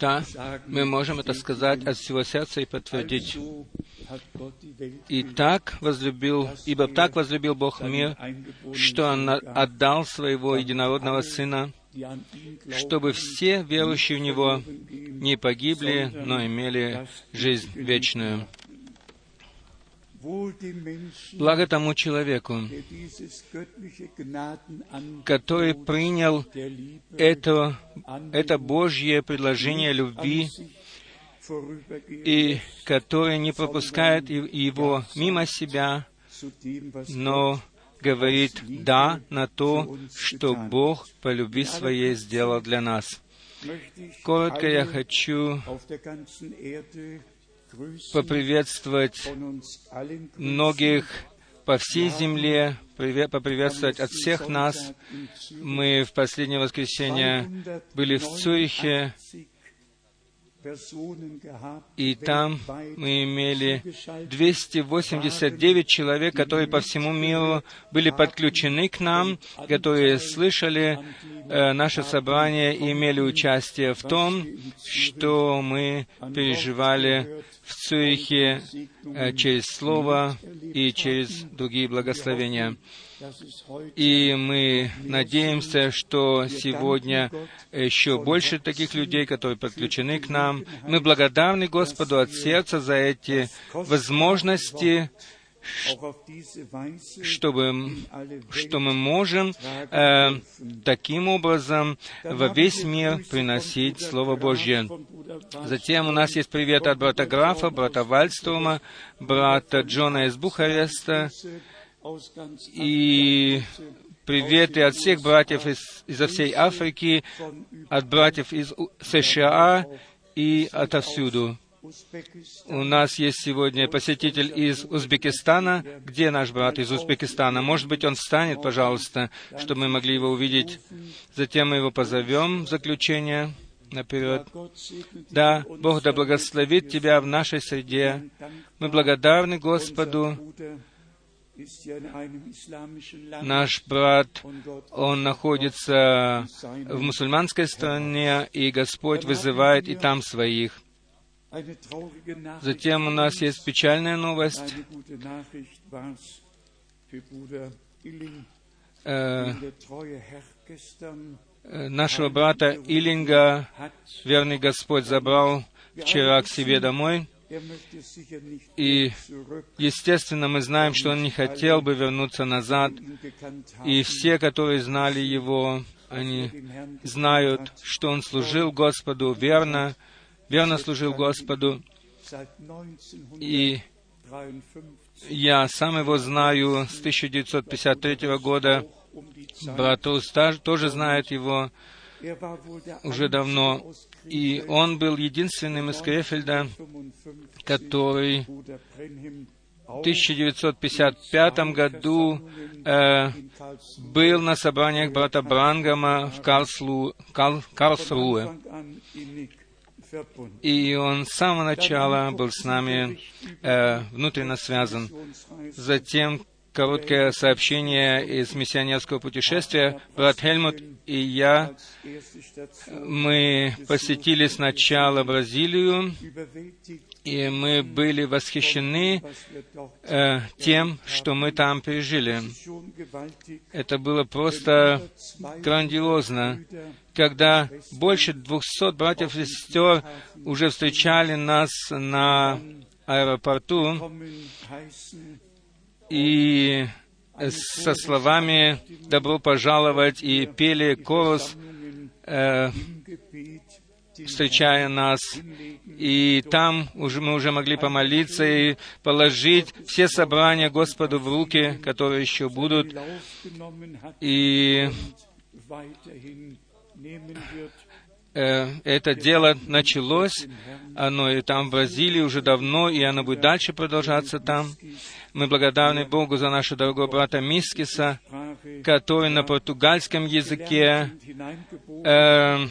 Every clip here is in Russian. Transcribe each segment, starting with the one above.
Да, мы можем это сказать от всего сердца и подтвердить. И так возлюбил, ибо так возлюбил Бог мир, что Он отдал Своего Единородного Сына, чтобы все верующие в Него не погибли, но имели жизнь вечную. Благо тому человеку, который принял это, это Божье предложение любви и который не пропускает его мимо себя, но говорит «да» на то, что Бог по любви Своей сделал для нас. Коротко я хочу поприветствовать многих по всей земле, приве- поприветствовать от всех нас. Мы в последнее воскресенье были в Цюрихе, 289 Personen gehabt, и там мы имели zugeschaltet 289 человек, которые по всему миру были подключены к нам, которые слышали э, наше собрание и имели участие в том, что мы переживали в Цюрихе э, через Слово и через другие благословения. И мы надеемся, что сегодня еще больше таких людей, которые подключены к нам. Мы благодарны Господу от сердца за эти возможности, чтобы, что мы можем э, таким образом во весь мир приносить Слово Божье. Затем у нас есть привет от брата Графа, брата Вальстрома, брата Джона из Бухареста, и приветы от всех братьев из, изо всей Африки, от братьев из США и отовсюду. У нас есть сегодня посетитель из Узбекистана. Где наш брат из Узбекистана? Может быть, он встанет, пожалуйста, чтобы мы могли его увидеть. Затем мы его позовем в заключение наперед. Да, Бог да благословит тебя в нашей среде. Мы благодарны Господу. Наш брат, он находится в мусульманской стране, и Господь вызывает и там своих. Затем у нас есть печальная новость. Э, э, нашего брата Илинга верный Господь забрал вчера к себе домой. Er И, естественно, мы знаем, что он не хотел бы вернуться назад. И все, которые знали его, они знают, что он служил Господу верно, верно служил Господу. И 1953 я сам его знаю с 1953 года. Брат Рус тоже знает его уже давно. И он был единственным из Крефельда, 55 который в 1955 году э, был на собраниях брата Брангама в Карлслу- Кал- Карлсруэ. И он с самого начала был с нами э, внутренно связан. Затем короткое сообщение из миссионерского путешествия. Брат Хельмут и я, мы посетили сначала Бразилию, и мы были восхищены э, тем, что мы там пережили. Это было просто грандиозно, когда больше двухсот братьев и сестер уже встречали нас на аэропорту и со словами «добро пожаловать» и пели корус, э, встречая нас. И там уже мы уже могли помолиться и положить все собрания Господу в руки, которые еще будут, и э, это дело началось, оно и там в Бразилии уже давно, и оно будет дальше продолжаться там. Мы благодарны Богу за нашего дорогого брата Мискиса, который на португальском языке э,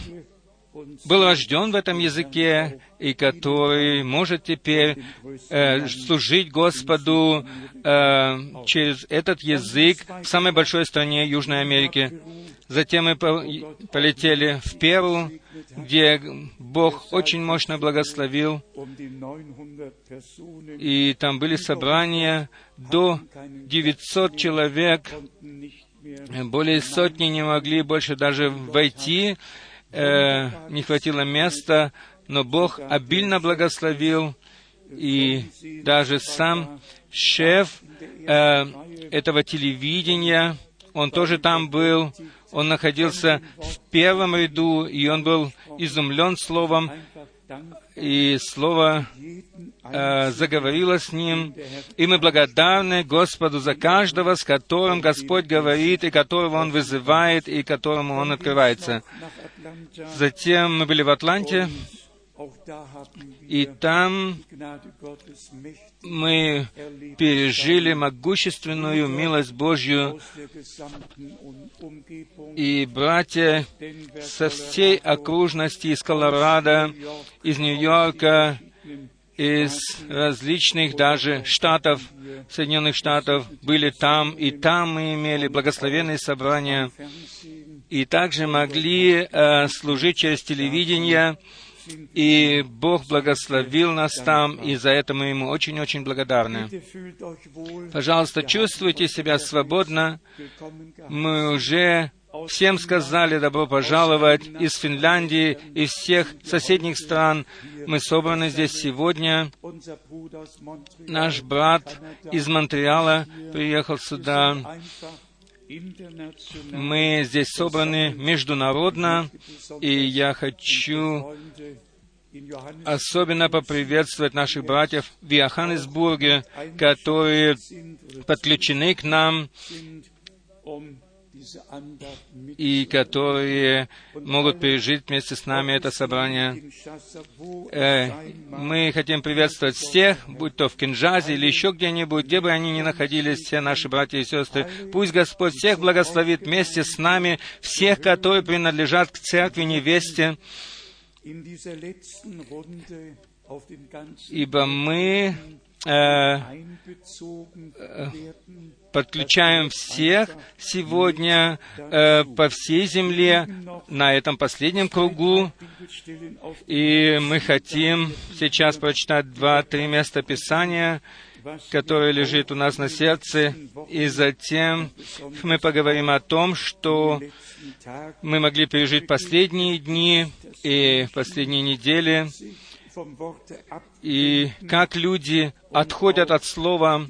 был рожден в этом языке и который может теперь э, служить Господу э, через этот язык в самой большой стране Южной Америки. Затем мы полетели в Перу, где Бог очень мощно благословил, и там были собрания до 900 человек, более сотни не могли больше даже войти, э, не хватило места, но Бог обильно благословил, и даже сам шеф э, этого телевидения, он тоже там был, он находился в первом ряду, и он был изумлен словом, и слово э, заговорило с ним, и мы благодарны Господу за каждого, с которым Господь говорит, и которого Он вызывает, и которому Он открывается. Затем мы были в Атланте, и там мы пережили могущественную милость Божью, и братья со всей окружности, из Колорадо, из Нью-Йорка, из различных даже штатов, Соединенных Штатов, были там, и там мы имели благословенные собрания, и также могли э, служить через телевидение, и Бог благословил нас там, и за это мы Ему очень-очень благодарны. Пожалуйста, чувствуйте себя свободно. Мы уже всем сказали добро пожаловать из Финляндии, из всех соседних стран. Мы собраны здесь сегодня. Наш брат из Монреала приехал сюда. Мы здесь собраны международно, и я хочу особенно поприветствовать наших братьев в Иоханнесбурге, которые подключены к нам и которые могут пережить вместе с нами это собрание. Э, мы хотим приветствовать всех, будь то в Кинжазе или еще где-нибудь, где бы они ни находились, все наши братья и сестры. Пусть Господь всех благословит вместе с нами, всех, которые принадлежат к церкви невесте, ибо мы э, подключаем всех сегодня э, по всей земле на этом последнем кругу. И мы хотим сейчас прочитать два-три места Писания, которое лежит у нас на сердце, и затем мы поговорим о том, что мы могли пережить последние дни и последние недели, и как люди отходят от Слова,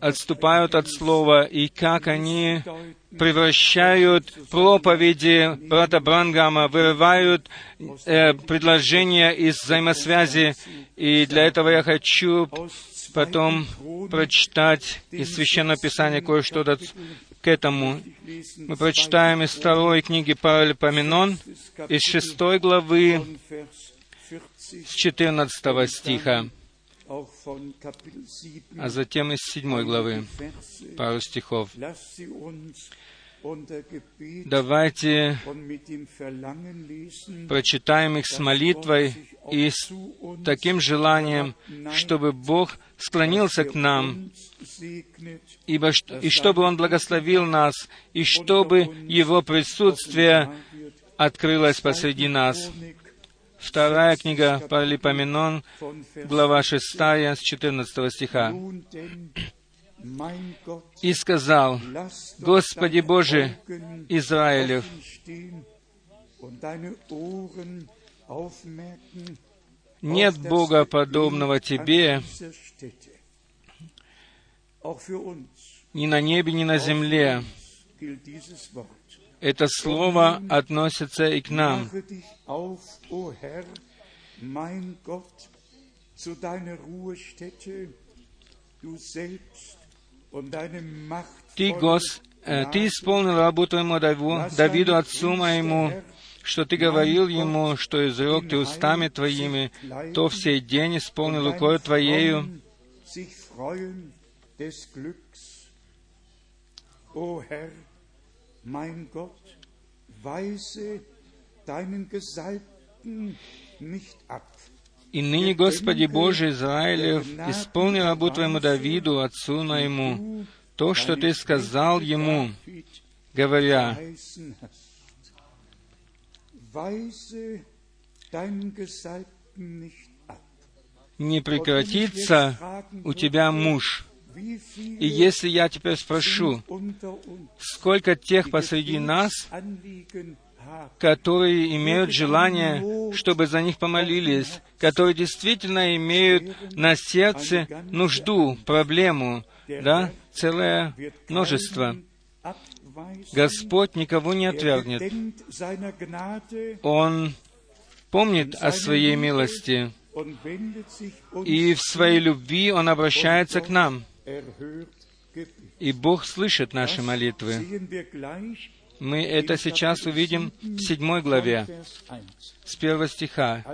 отступают от Слова, и как они превращают проповеди брата Брангама, вырывают э, предложения из взаимосвязи. И для этого я хочу потом прочитать из Священного Писания кое-что к этому. Мы прочитаем из второй книги Паралипоменон, из шестой главы, с 14 стиха, а затем из 7 главы, пару стихов. Давайте прочитаем их с молитвой и с таким желанием, чтобы Бог склонился к нам, ибо, и чтобы Он благословил нас, и чтобы Его присутствие открылось посреди нас. Вторая книга Паралипоменон, глава 6, с 14 стиха. «И сказал, Господи Боже Израилев, нет Бога подобного Тебе ни на небе, ни на земле. Это слово относится и к нам. Ты, Гос, э, Ты исполнил работу моему Давиду, отцу моему, что Ты говорил ему, что изрек Ты устами Твоими, то в сей день исполнил рукою Твоею. Deinen Gesalbten nicht ab. И ныне, Господи Боже Израилев, исполни рабу Твоему Давиду, отцу моему, то, что Ты сказал ему, говоря. Weise не прекратится у Тебя муж. И если я теперь спрошу, сколько тех посреди нас, которые имеют желание, чтобы за них помолились, которые действительно имеют на сердце нужду, проблему, да, целое множество. Господь никого не отвергнет. Он помнит о своей милости, и в своей любви Он обращается к нам. Gebet. И Бог слышит наши молитвы. Мы это сейчас увидим в седьмой главе, Vers 1. с первого стиха.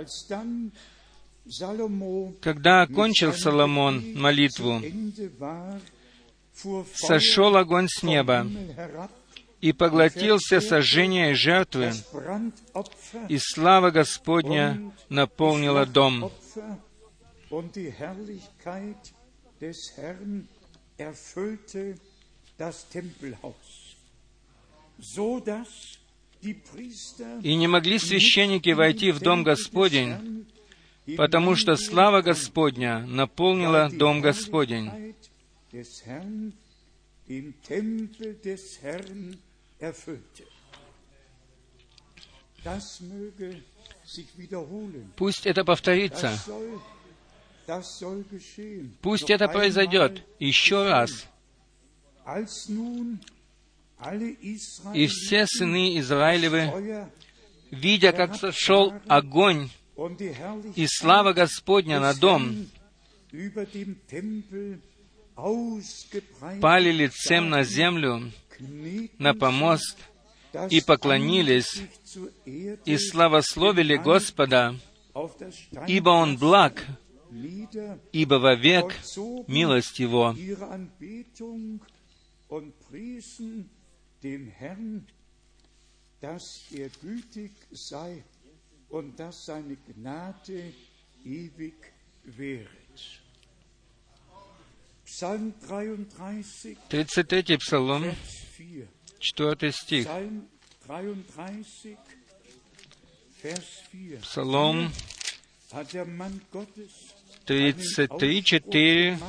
Когда окончил Соломон молитву, сошел огонь с неба и поглотил все сожжения и жертвы, и слава Господня наполнила дом. И не могли священники войти в дом Господень, потому что слава Господня наполнила дом Господень. Пусть это повторится. Пусть это произойдет еще раз. И все сыны Израилевы, видя, как сошел огонь и слава Господня на дом, пали лицем на землю, на помост, и поклонились, и славословили Господа, ибо Он благ, ибо вовек милость Его. ihre Anbetung und priesen den Herrn, dass er gütig sei und dass seine Gnade ewig währet. Psalm 33, 33 Псалом, Vers 4. 4 стих. Psalm 33, Vers 4. Псалом Hat der Mann Gottes 33, 4.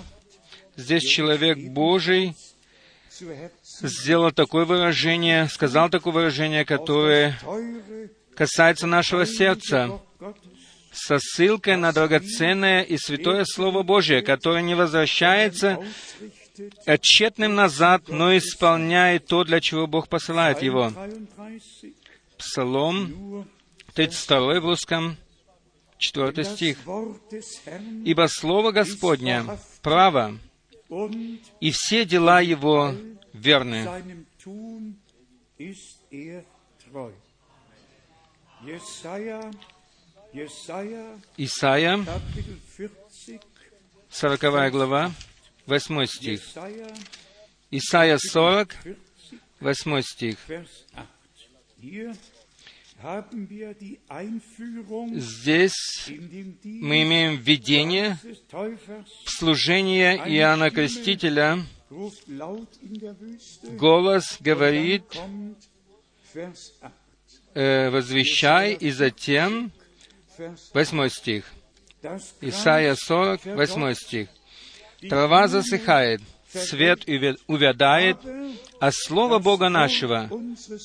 Здесь человек Божий сделал такое выражение, сказал такое выражение, которое касается нашего сердца, со ссылкой на драгоценное и святое Слово Божие, которое не возвращается тщетным назад, но исполняет то, для чего Бог посылает его. 33, Псалом nur 32 в русском, 4 das стих. «Ибо Слово Господня право, и все дела Его верны». er Исайя, Kapitel 40, 40 глава, 8 стих. Исайя 40, 40, 8 стих. Здесь мы имеем введение в служение Иоанна Крестителя. Голос говорит, kommt Vers 8. э, «Возвещай», и затем Vers 8. 8 стих. Исайя 40, 8 стих. «Трава засыхает, свет увя- увядает, а Слово Бога нашего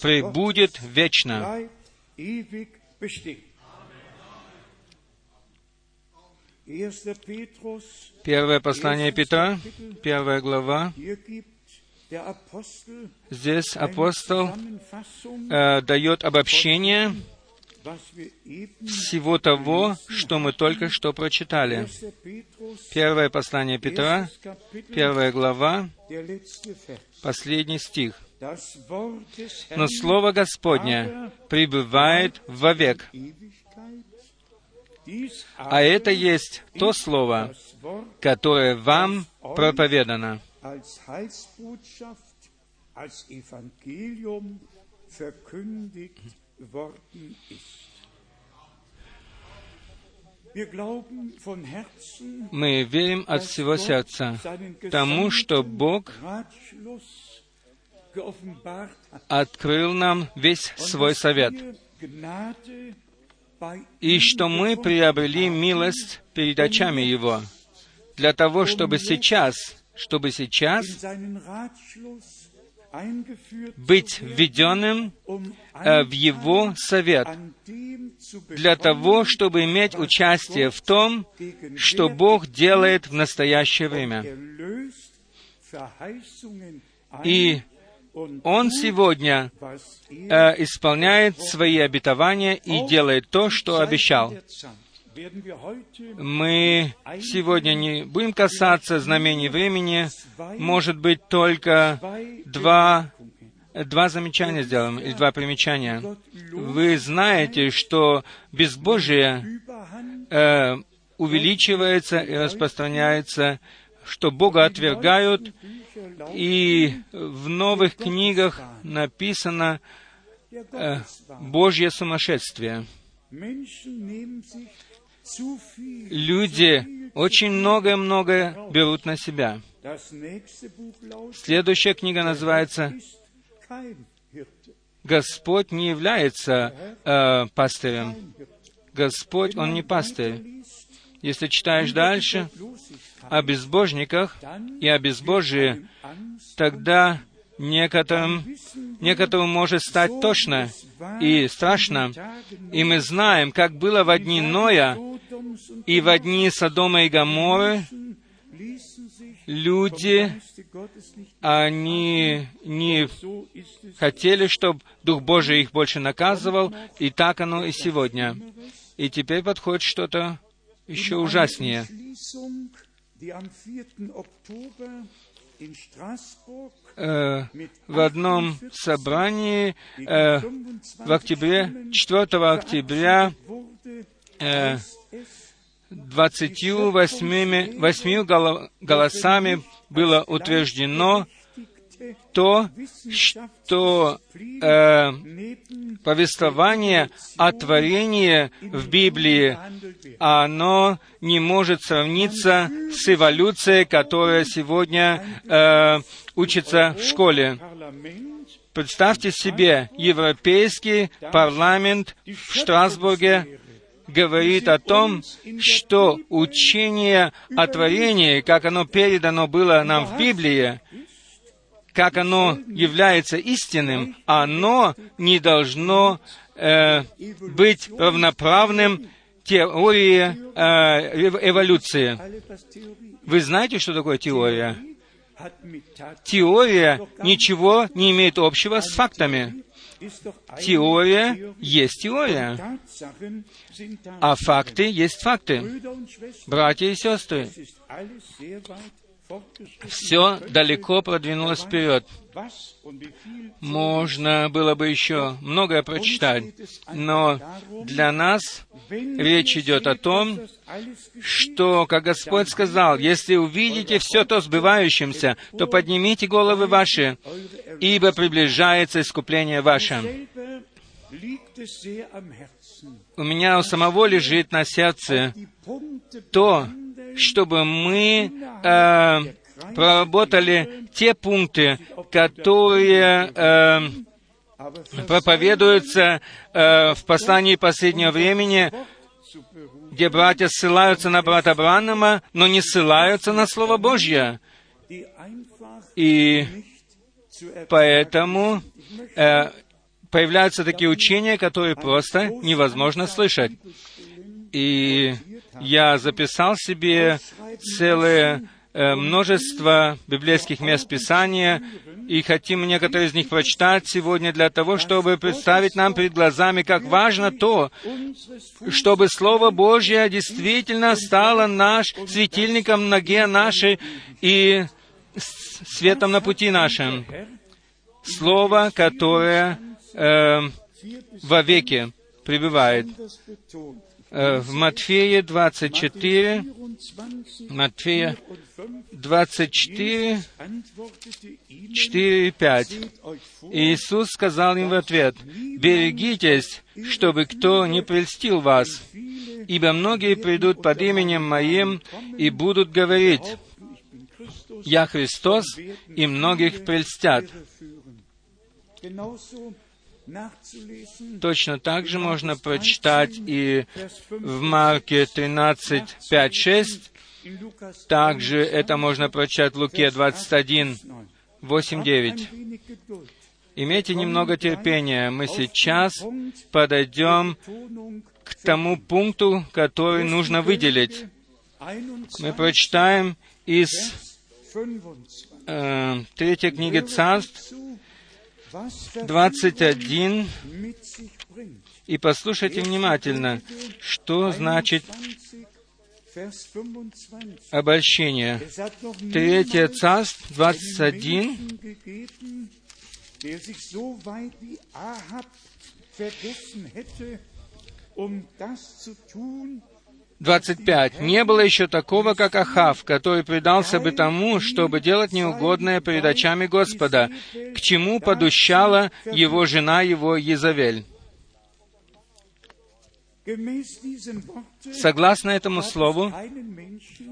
пребудет вечно». Bleibt ewig bestehen. 1. Petrus, Первое послание Петра, первая глава. Здесь апостол э, дает обобщение всего того, что мы только что прочитали. 1. Petrus, Первое послание Петра, первая глава, последний стих. Но Слово Господне пребывает вовек. А это есть то Слово, которое вам проповедано. Мы верим от всего сердца тому, что Бог. Открыл нам весь свой совет, и что мы приобрели милость перед очами Его, для того, чтобы сейчас, чтобы сейчас быть введенным um э, в Его совет, для того, чтобы иметь участие в том, что Бог делает в настоящее время. И Он сегодня э, исполняет свои обетования и делает то, что обещал. Мы сегодня не будем касаться знамений времени, может быть, только два, два замечания сделаем, или два примечания. Вы знаете, что безбожие э, увеличивается и распространяется, что Бога отвергают, и в новых книгах написано э. Божье сумасшествие. Люди очень многое-многое берут на себя. Следующая книга называется. «Господь не является э, пастырем». Господь, Он не пастырь. Если читаешь дальше о безбожниках и о безбожии, тогда некоторым, некоторым может стать тошно и страшно. И мы знаем, как было в дни Ноя и в дни Содома и sich люди, они не хотели, чтобы Дух Божий их больше наказывал, и так оно и сегодня. И теперь подходит что-то еще ужаснее. Entschließung, die am 4. Oktober in Straßburg Э, mit в одном собрании э, в октябре, 4 октября, э, heißt es, 28 восьмию голо- голосами было утверждено то, что э, повествование о творении в Библии, оно не может сравниться с эволюцией, которая сегодня э, учится в школе. Представьте себе, Европейский парламент в Штрасбурге говорит о том, что учение о творении, как оно передано было нам в Библии, как оно является истинным, оно не должно э, быть равноправным теории э, эв- эволюции. Вы знаете, что такое теория? Теория ничего не имеет общего с фактами. Теория есть теория, а факты есть факты. Братья и сестры, все далеко продвинулось вперед. Можно было бы еще многое прочитать, но для нас речь идет о том, что, как Господь сказал, если увидите все то сбывающимся, то поднимите головы ваши, ибо приближается искупление ваше. У меня у самого лежит на сердце то, чтобы мы э, проработали те пункты, которые э, проповедуются э, в послании последнего времени, где братья ссылаются на брата Браннама, но не ссылаются на Слово Божье. И поэтому э, появляются такие учения, которые просто невозможно слышать. И я записал себе целое э, множество библейских мест Писания, и хотим некоторые из них прочитать сегодня для того, чтобы представить нам перед глазами, как важно то, чтобы Слово Божье действительно стало наш светильником на ноге нашей и светом на пути нашем. Слово, которое э, вовеки пребывает. Э, В Матфея 24, 24, Матфея 54, 24, antwortete ihnen, 4 и 5. seht euch vor, Иисус сказал им в ответ, «Берегитесь, чтобы кто не прельстил вас, ибо многие придут под именем Моим и будут говорить, «Я Христос», и многих прельстят». Точно так же можно прочитать и Vers 5, в Марке 13, 5, 6. in Lukas Также это можно прочитать в Луке 21, 9. 8, 9. Ein wenig Geduld. Имейте немного терпения. Мы сейчас подойдем к тому пункту, который нужно выделить. 21, Мы прочитаем из 25. э, третьей книги Царств 21 mit sich bringt. и послушайте внимательно, что значит 21, Vers 25. обольщение. Третье niemals Царств einen 21, Menschen gegeben, der 25. «Не было еще такого, как Ахав, который предался бы тому, чтобы делать неугодное перед очами Господа, к чему подущала его жена его Езавель». Согласно этому слову,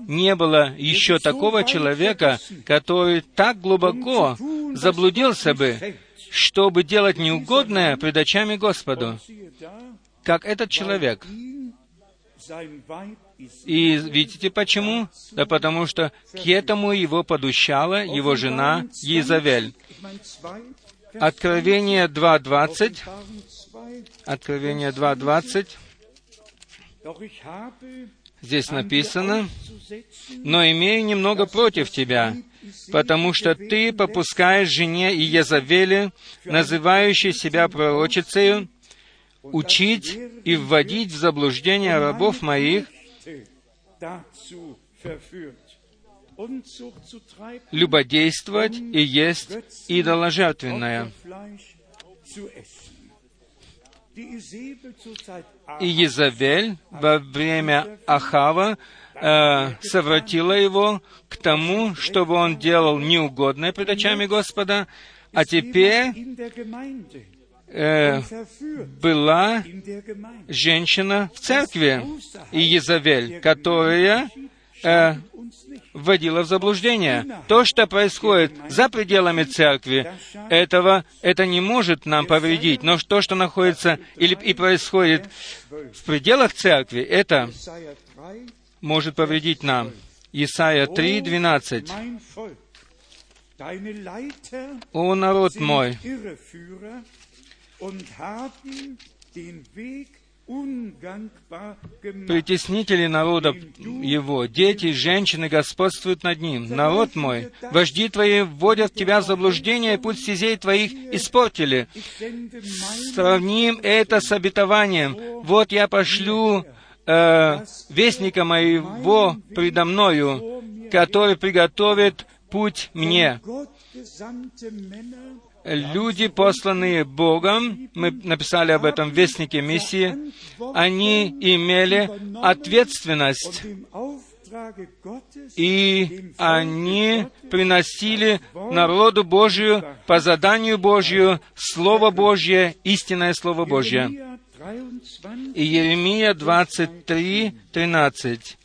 не было еще такого человека, который так глубоко заблудился бы, чтобы делать неугодное пред очами Господу, как этот человек. И видите почему? Да потому что к этому его подущала его жена Езавель. Откровение 2.20, Offenbarung 2, Откровение 2.20, doch ich habe здесь написано, «Но имею немного против тебя, потому что ты попускаешь жене и Езавели, называющей себя пророчицею, учить и вводить в заблуждение рабов моих, любодействовать и есть идоложертвенное». И Езавель во время Ахава э, совратила его к тому, чтобы он делал неугодное пред очами Господа, а теперь э, была женщина в церкви, и Езавель, которая э, вводила в заблуждение. То, что происходит за пределами церкви, этого, это не может нам повредить. Но то, что находится или и происходит в пределах церкви, это Jesaja 3, может повредить нам. Исайя 3, 12. mein Volk, deine Leiter «О народ мой, притеснители народа его, дети, женщины господствуют над ним. Народ мой, вожди твои вводят тебя в заблуждение, и путь стезей твоих испортили. Сравним это с обетованием. Вот я пошлю э, вестника моего предо мною, который приготовит путь мне. Люди, посланные Богом, мы написали об этом в Вестнике миссии, они имели ответственность, и они приносили народу Божию по заданию Божию Слово Божье, истинное Слово Божье. Jeremia 23, И Еремия 23, 13.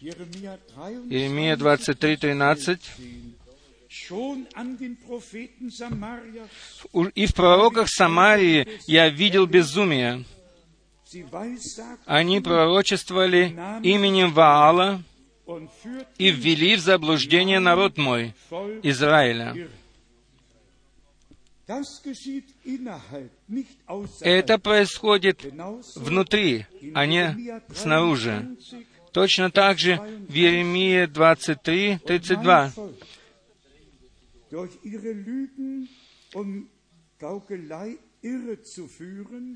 Jeremia 23, Еремия 23, 13. И в пророках Самарии я видел безумие. Они пророчествовали именем Ваала и ввели в заблуждение народ мой, Израиля. Это происходит внутри, а не снаружи. 23, Точно так же в Еремии 23, 32.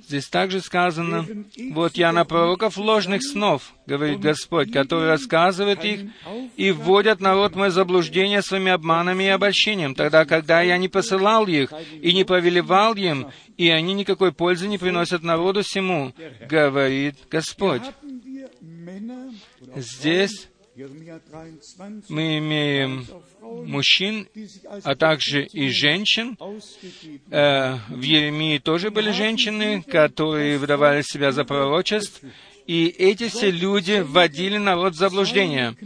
Здесь также сказано, «Вот я на пророков ложных снов, — говорит Господь, — которые рассказывают их и вводят народ в заблуждение своими обманами и обольщением, тогда, когда я не посылал их и не повелевал им, и они никакой пользы не приносят народу всему, — говорит Господь». Здесь мы имеем мужчин, а также и женщин. Э, в Еремии тоже были женщины, которые выдавали себя за пророчеств. И эти все люди вводили народ в заблуждение.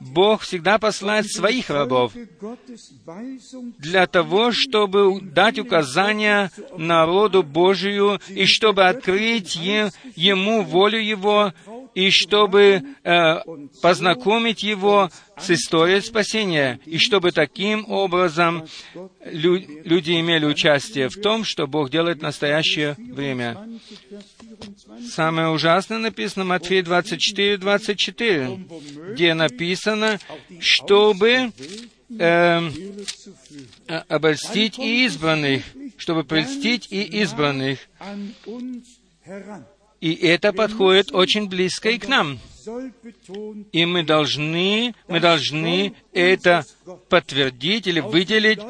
Бог всегда посылает своих рабов для того, чтобы дать указания народу Божию и чтобы открыть ему волю Его и чтобы э, познакомить его с историей спасения, и чтобы таким образом лю- люди имели участие в том, что Бог делает в настоящее время. Самое ужасное написано в Матфея 24, 24, где написано, чтобы э, обольстить и избранных, чтобы прельстить и избранных. И это подходит очень близко и к нам. И мы должны, мы должны это подтвердить или выделить,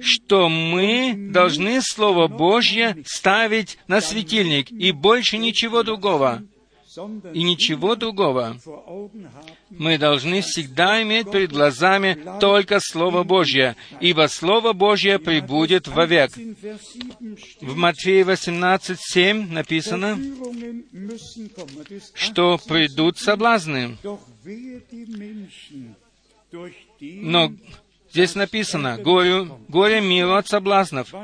что мы должны Слово Божье ставить на светильник и больше ничего другого и ничего другого. Мы должны всегда иметь перед глазами только Слово Божье, ибо Слово Божье прибудет вовек. В Матфея 18.7 написано, что придут соблазны. Но Здесь написано, «Горе, горе миру от соблазнов,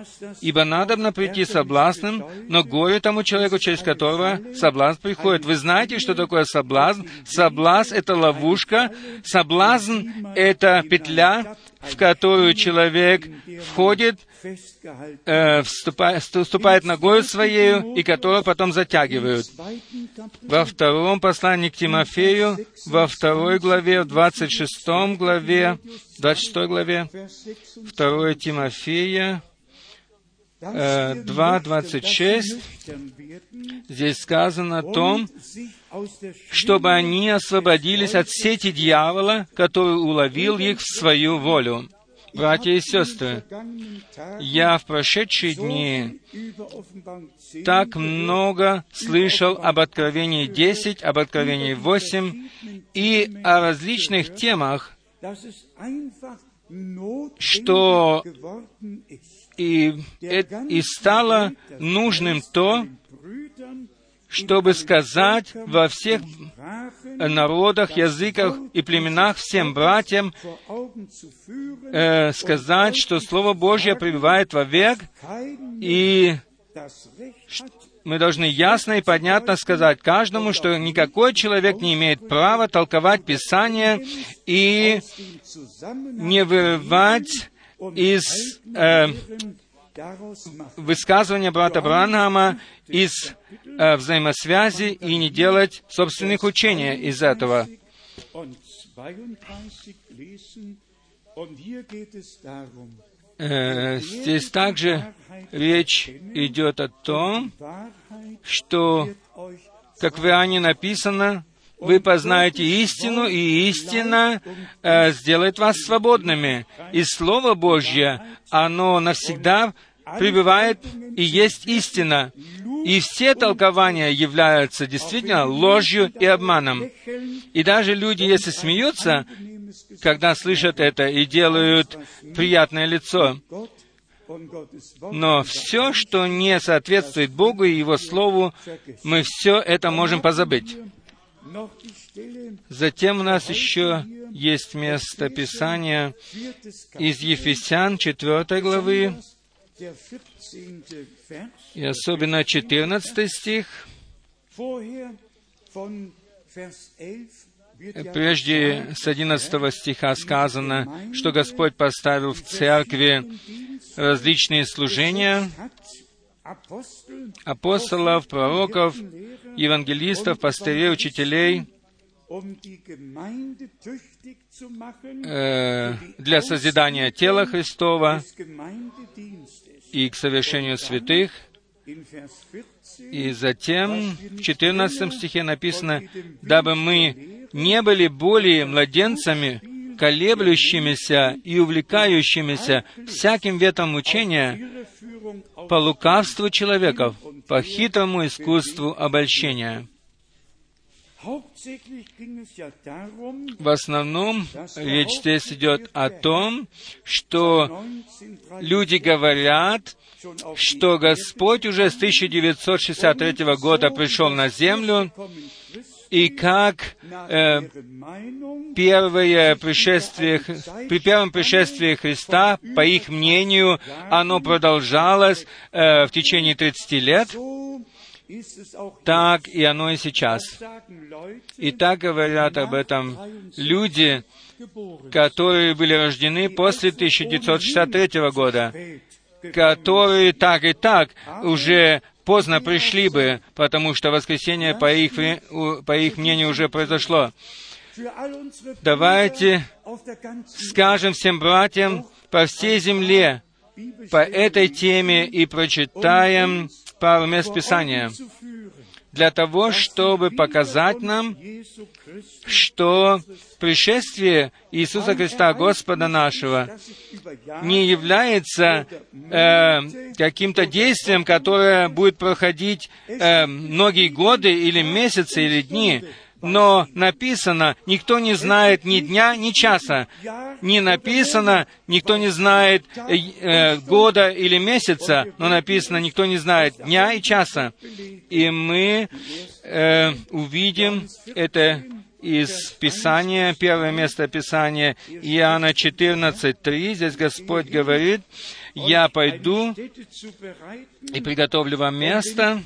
ибо надобно прийти соблазном, но горе тому человеку, через которого соблазн приходит». Вы знаете, что такое соблазн? Соблазн — это ловушка, соблазн — это петля, в которую человек входит, э, вступает, вступает ногой своею, и которую потом затягивают. Во втором послании к Тимофею, во второй главе, в 26 главе, 26 главе, 2 Тимофея, 2.26, э, здесь сказано о том, чтобы они освободились от сети дьявола, который уловил их в свою волю. Братья и сестры, я в прошедшие дни так много слышал об Откровении 10, об Откровении 8 и о различных темах, что и, и стало нужным то, чтобы сказать во всех народах, языках и племенах всем братьям, э, сказать, что Слово Божье пребывает вовек, и мы должны ясно и понятно сказать каждому, что никакой человек не имеет права толковать Писание и не вырывать из э, высказывания брата Бранхама из э, взаимосвязи и не делать собственных учений из этого. Э, здесь также речь идет о том, что, как в Иоанне написано, вы познаете истину, и истина э, сделает вас свободными. И Слово Божье, оно навсегда пребывает и есть истина. И все толкования являются действительно ложью и обманом. И даже люди, если смеются, когда слышат это и делают приятное лицо, но все, что не соответствует Богу и Его Слову, мы все это можем позабыть. Затем у нас еще есть место Писания из Ефесян 4 главы, и особенно 14 стих. Прежде с 11 стиха сказано, что Господь поставил в церкви различные служения, апостолов, пророков, евангелистов, пастырей, учителей, э, для созидания тела Христова и к совершению святых. In Vers 14 И затем в 14 стихе написано, «Дабы мы не были более младенцами, колеблющимися и увлекающимися всяким ветом учения по лукавству человеков, по хитрому искусству обольщения». В основном речь здесь идет о том, что 1930 люди говорят, что Господь уже с 1963 года пришел на землю, и как э, первое пришествие, при первом пришествии Христа, по их мнению, оно продолжалось э, в течение 30 лет, так и оно и сейчас. И так говорят об этом люди, которые были рождены после 1963 года, которые так и так уже поздно пришли бы, потому что воскресение, по их, по их мнению, уже произошло. Давайте скажем всем братьям по всей земле по этой теме и прочитаем пару мест Писания для того, чтобы показать нам, что пришествие Иисуса Христа, Господа нашего, не является э, каким-то действием, которое будет проходить э, многие годы или месяцы или дни. Но написано, никто не знает ни дня, ни часа. Не написано, никто не знает э, э, года или месяца, но написано, никто не знает дня и часа. И мы э, увидим это из Писания, первое место Писания, Иоанна 14.3. Здесь Господь говорит, «Я пойду и приготовлю вам место,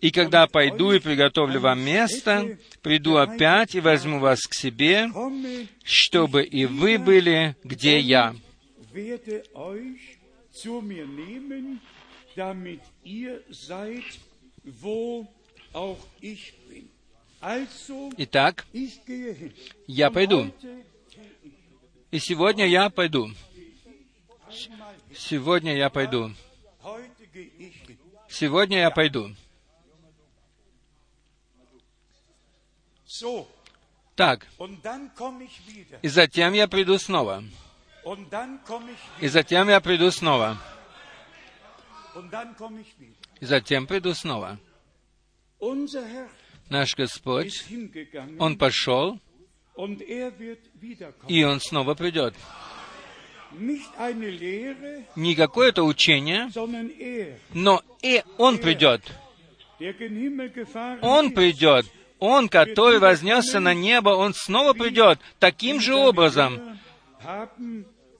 и когда пойду и приготовлю вам место, приду опять и возьму вас к себе, чтобы и вы были, где я». Итак, я пойду. И сегодня я пойду. Сегодня я пойду. Сегодня я пойду. Так, и затем я приду снова. И затем я приду снова. И затем приду снова. Наш Господь, Он пошел, er и Он снова придет. Не какое-то учение, er, но и Он придет. Он придет. Он, который вознесся на небо, Он снова придет таким же образом,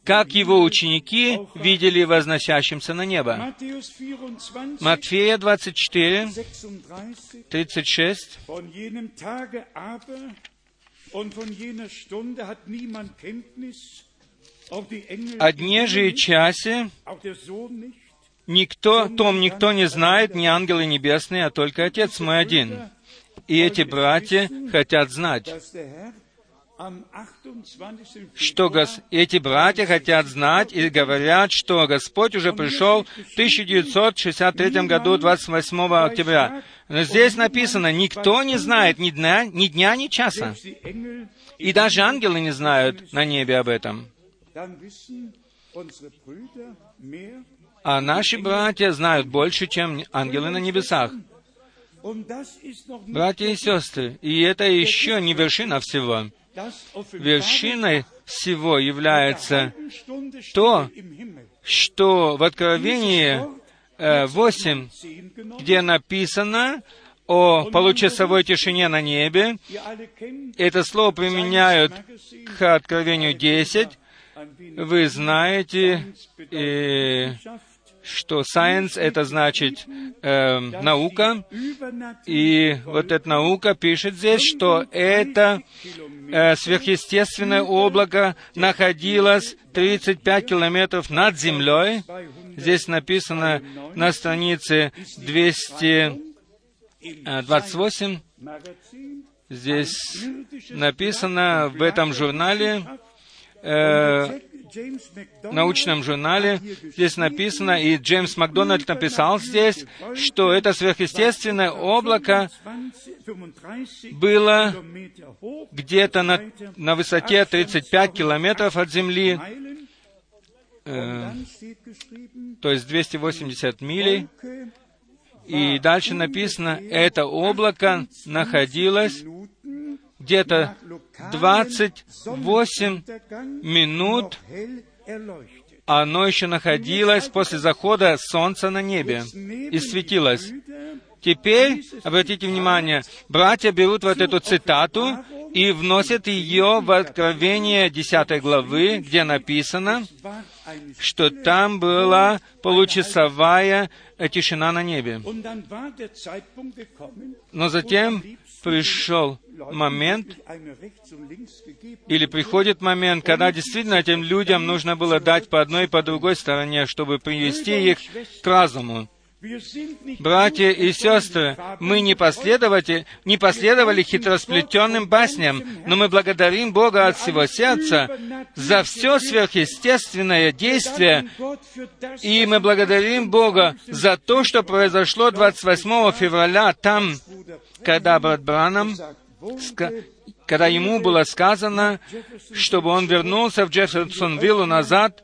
как Его ученики видели возносящимся на небо. Matthäus 24, Матфея 24, 36, 36. von jenem Tage aber und von jener Stunde hat niemand Kenntnis, auch die Engel, О дне же и часе никто, том никто не знает, ни ангелы небесные, а только Отец мой один. И эти братья хотят знать, dass der Herr am 28. что гос... эти братья хотят знать и говорят, что Господь уже пришел в 1963 году, 28 октября. Но здесь написано, никто не знает ни дня, ни дня, ни часа. И даже ангелы не знают на небе об этом. А наши братья знают больше, чем ангелы на небесах. Братья и сестры, и это еще не вершина всего. Вершиной всего является то, что в Откровении э, 8, 10 genommen. где написано о получасовой тишине на небе, это слово применяют к Откровению 10. ein wenig Вы знаете, э, Wissenschaft, что science — это значит э, наука, и вот эта наука пишет здесь, что это э, сверхъестественное облако находилось 35 километров над землей. Здесь написано на странице 228, Magazin, здесь написано в этом журнале, э, научном журнале здесь написано, и Джеймс Макдональд написал здесь, что это сверхъестественное облако было где-то на, на высоте 35 километров от Земли, э, то есть 280 милей. И дальше написано, это облако находилось где-то 28 минут оно еще находилось после захода солнца на небе и светилось. Теперь, обратите внимание, братья берут вот эту цитату и вносят ее в Откровение 10 главы, где написано, что там была получасовая тишина на небе. Но затем пришел момент, или приходит момент, когда действительно этим людям нужно было дать по одной и по другой стороне, чтобы привести их к разуму. Братья и сестры, мы не, последовали, не последовали хитросплетенным басням, но мы благодарим Бога от всего сердца за все сверхъестественное действие, и мы благодарим Бога за то, что произошло 28 февраля там, когда брат Бранам когда ему было сказано, чтобы он вернулся в Джефферсонвиллу назад,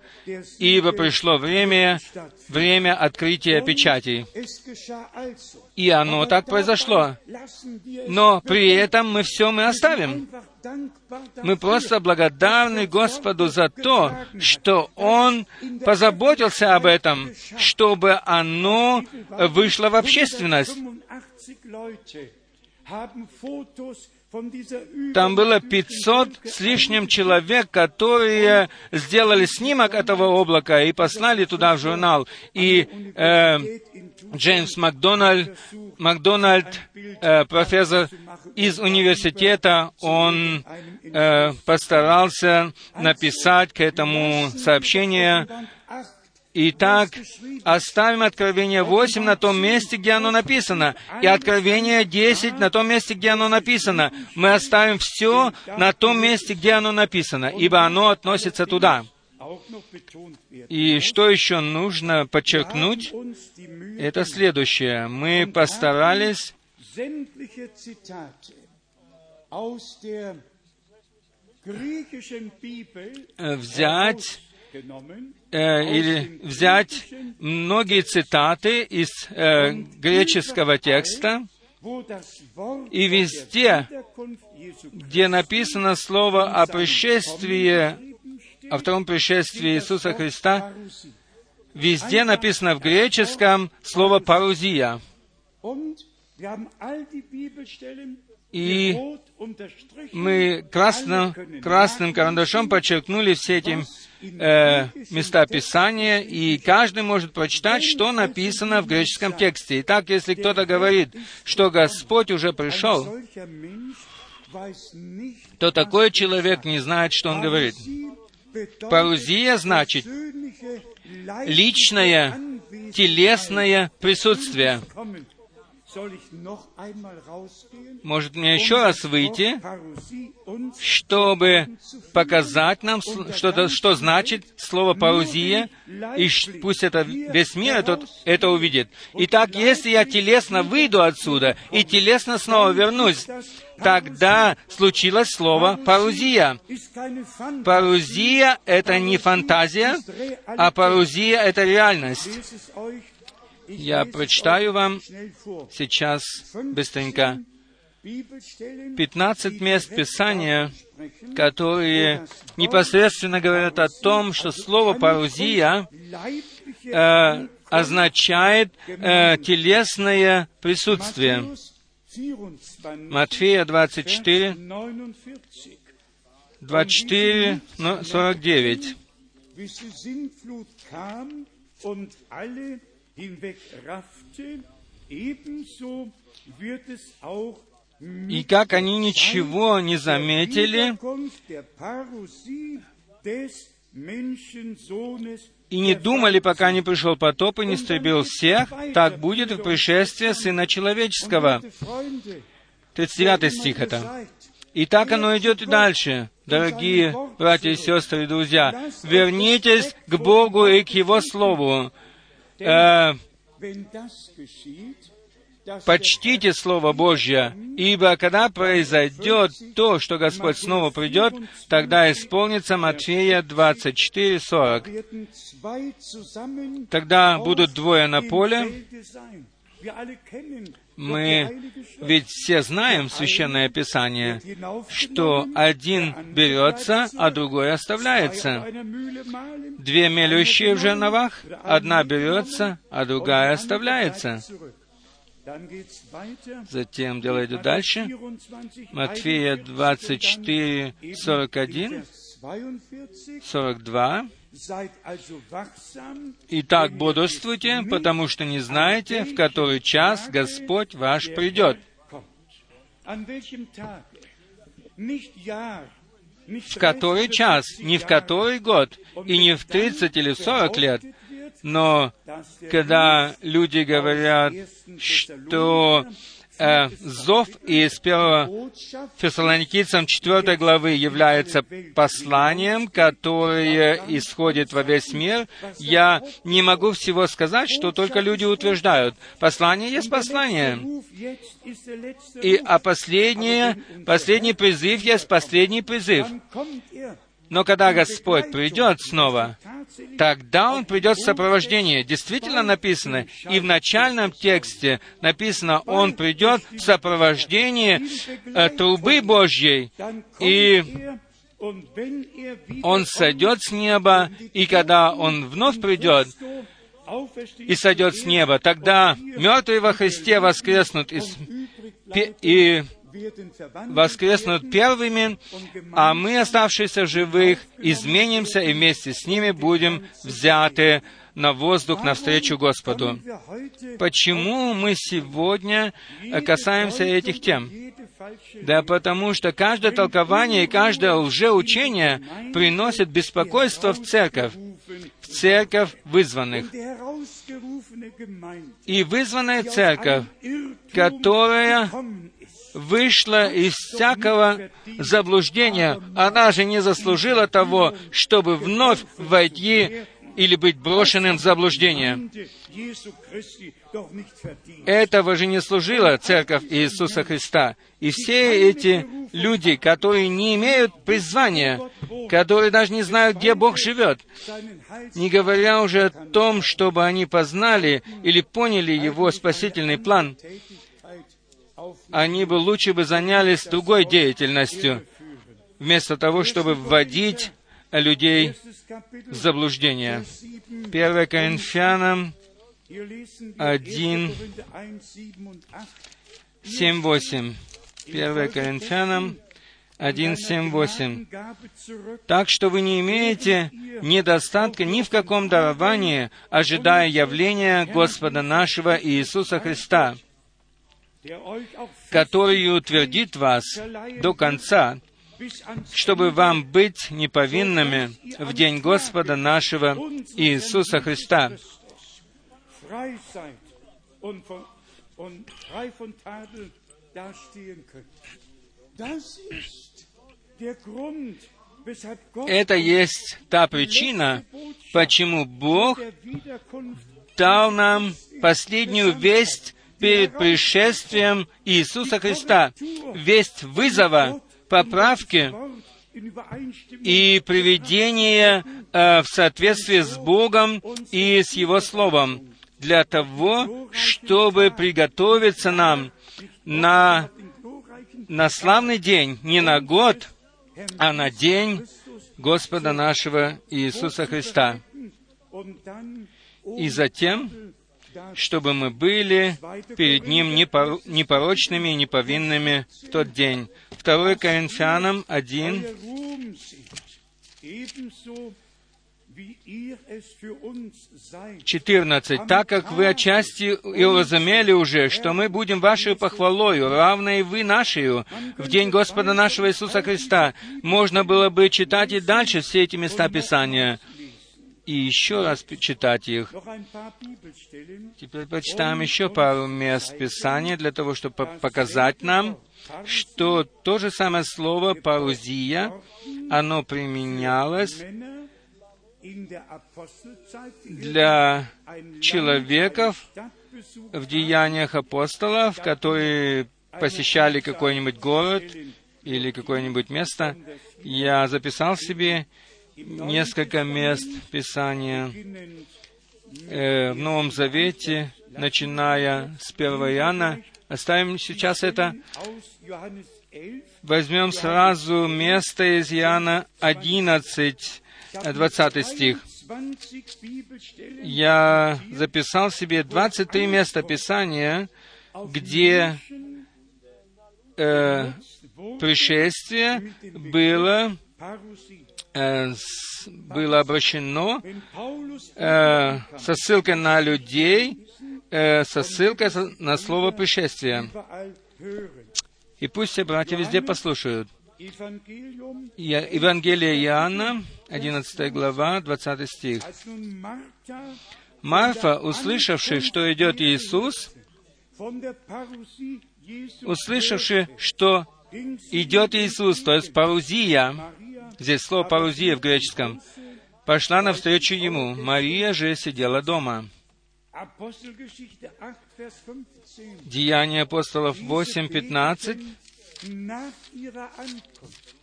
ибо пришло время, время открытия печатей. И оно так произошло. Но при этом мы все мы оставим. Мы просто благодарны Господу за то, что Он позаботился об этом, чтобы оно вышло в общественность. Там было 500 с лишним человек, которые сделали снимок этого облака и послали туда в журнал. И э, Джеймс Макдональд, Макдональд э, профессор из университета, он э, постарался написать к этому сообщение Итак, оставим Откровение 8 на том месте, где оно написано, и Откровение 10 на том месте, где оно написано. Мы оставим все на том месте, где оно написано, ибо оно относится туда. И что еще нужно подчеркнуть, это следующее. Мы постарались взять э, или взять многие цитаты из э, греческого текста, и везде, где написано слово о пришествии, о втором пришествии Иисуса Христа, везде написано в греческом слово «парузия». И мы красным, красным карандашом подчеркнули все эти э, места Писания, и каждый может прочитать, что написано в греческом тексте. Итак, если кто-то говорит, что Господь уже пришел, то такой человек не знает, что он говорит. Парузия значит личное, телесное присутствие. Может мне еще раз выйти, чтобы показать нам, что, что значит слово «парузия», и пусть это весь мир этот, это увидит. Итак, если я телесно выйду отсюда и телесно снова вернусь, тогда случилось слово «парузия». Парузия — это не фантазия, а парузия — это реальность. Я прочитаю вам сейчас быстренько 15 мест Писания, которые непосредственно говорят о том, что слово «парузия» э, означает э, телесное присутствие. Матфея 24, 24, 49 и как они ничего не заметили и не думали, пока не пришел потоп и не истребил всех, так будет и пришествие Сына Человеческого. 39 стих это. И так оно идет и дальше. Дорогие братья и сестры и друзья, вернитесь к Богу и к Его Слову. Э, почтите Слово Божье, ибо когда произойдет то, что Господь снова придет, тогда исполнится Матфея 24, 40. Тогда будут двое на поле. Мы ведь все знаем Священное Писание, что один берется, а другой оставляется. Две мелющие в жерновах, одна берется, а другая оставляется. Затем дело идет дальше. Матфея 24, 41, 42. Итак, бодрствуйте, потому что не знаете, в который час Господь ваш придет. В который час, не в который год, и не в 30 или 40 лет, но когда люди говорят, что э, зов из 1 Фессалоникийцам 4 главы является посланием, которое исходит во весь мир, я не могу всего сказать, что только люди утверждают. Послание есть послание. И, а последнее, последний призыв есть последний призыв. Но когда Господь придет снова, тогда Он придет в сопровождении. Действительно написано, и в начальном тексте написано, Он придет в сопровождении э, трубы Божьей, и Он сойдет с неба, и когда Он вновь придет, и сойдет с неба, тогда мертвые во Христе воскреснут, и, и воскреснут первыми, а мы, оставшиеся живых, изменимся и вместе с ними будем взяты на воздух навстречу Господу. Почему мы сегодня касаемся этих тем? Да потому что каждое толкование и каждое лжеучение приносит беспокойство в церковь, в церковь вызванных. И вызванная церковь, которая вышла из всякого заблуждения. Она же не заслужила того, чтобы вновь войти или быть брошенным в заблуждение. Этого же не служила Церковь Иисуса Христа. И все эти люди, которые не имеют призвания, которые даже не знают, где Бог живет, не говоря уже о том, чтобы они познали или поняли Его спасительный план, они бы лучше бы занялись другой деятельностью, вместо того, чтобы вводить людей в заблуждение. 1 Коринфянам 1, 7, 8. 1 Коринфянам 1, 7, 8. Так что вы не имеете недостатка ни в каком даровании, ожидая явления Господа нашего Иисуса Христа, который утвердит вас до конца, чтобы вам быть неповинными в день Господа нашего Иисуса Христа. Это есть та причина, почему Бог дал нам последнюю весть перед пришествием Иисуса Христа, весть вызова, поправки и приведения э, в соответствии с Богом и с Его Словом, для того, чтобы приготовиться нам на, на славный день, не на год, а на день Господа нашего Иисуса Христа. И затем чтобы мы были перед Ним непорочными и неповинными в тот день. 2 Коринфянам 1, 14. «Так как вы отчасти и уразумели уже, что мы будем вашей похвалою, равной вы нашей, в день Господа нашего Иисуса Христа». Можно было бы читать и дальше все эти места Писания. И еще раз читать их. Теперь прочитаем еще пару мест Писания для того, чтобы по- показать нам, что то же самое слово «парузия», оно применялось для человеков в деяниях апостолов, которые посещали какой-нибудь город или какое-нибудь место. Я записал себе несколько мест Писания э, в Новом Завете, начиная с 1 Иоанна. Оставим сейчас это. aus Johannes 11 Возьмем сразу место из Иоанна 11, э, 20 стих. 20 Bibelstellen, Я записал себе 23 места Писания, где э, пришествие было, э, было обращено э, со ссылкой на людей, э, со ссылкой на слово пришествия. И пусть все братья везде послушают. Евангелие Иоанна, 11 глава, 20 стих. Марфа, услышавши, что идет Иисус, услышавши, что идет Иисус, то есть парузия, здесь слово парузия в греческом, пошла навстречу ему. Мария же сидела дома. Apostelgeschichte 8, Vers 15. Деяния апостолов 8, 15. Nach ihrer Ankunft,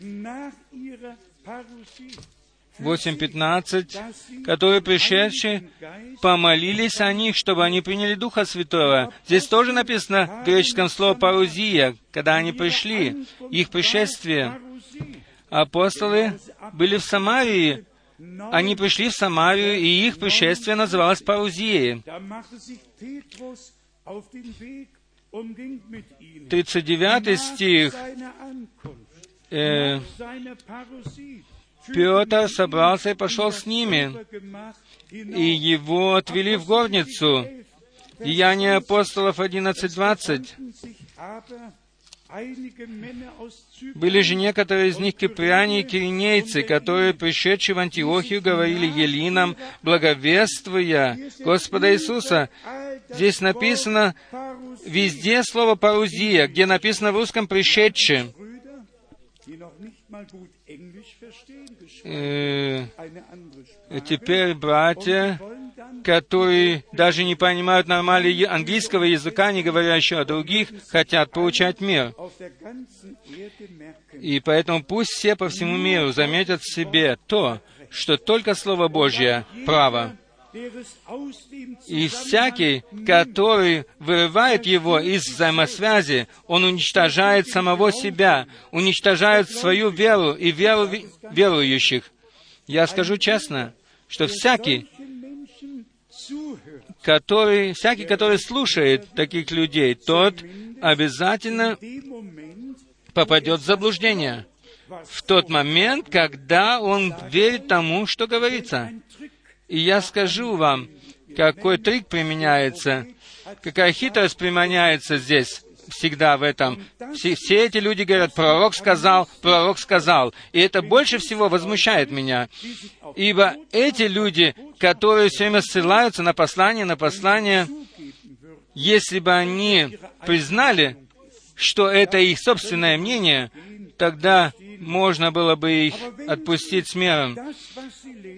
nach ihrer Parousie, 8.15, которые пришедшие помолились о них, чтобы они приняли Духа Святого. Здесь тоже написано в греческом слово «парузия», когда они пришли, их пришествие. Апостолы были в Самарии, они пришли в Самарию, и их пришествие называлось парузией. Da machte sich Petrus auf den Weg und ging mit ihnen. 39 стих. Э, Петр собрался и пошел с ними, и его отвели в горницу. Деяния апостолов 11.20. Были же некоторые из них киприане и киринейцы, которые, пришедшие в Антиохию, говорили елинам, благовествуя Господа Иисуса. Здесь написано везде слово «парузия», где написано в русском «пришедшие». Э, Теперь братья, которые даже не понимают нормально английского языка, не говоря еще о других, хотят получать мир. И поэтому пусть все по всему миру заметят в себе то, что только Слово Божье право. И всякий, который вырывает его из взаимосвязи, он уничтожает самого себя, уничтожает свою веру и веру верующих. Я скажу честно, что всякий, который, всякий, который слушает таких людей, тот обязательно попадет в заблуждение в тот момент, когда он верит тому, что говорится. И я скажу вам, какой трик применяется, какая хитрость применяется здесь всегда в этом. Все, все эти люди говорят, пророк сказал, пророк сказал. И это больше всего возмущает меня. Ибо эти люди, которые все время ссылаются на послание, на послание, если бы они признали, что это их собственное мнение, тогда можно было бы их отпустить с миром.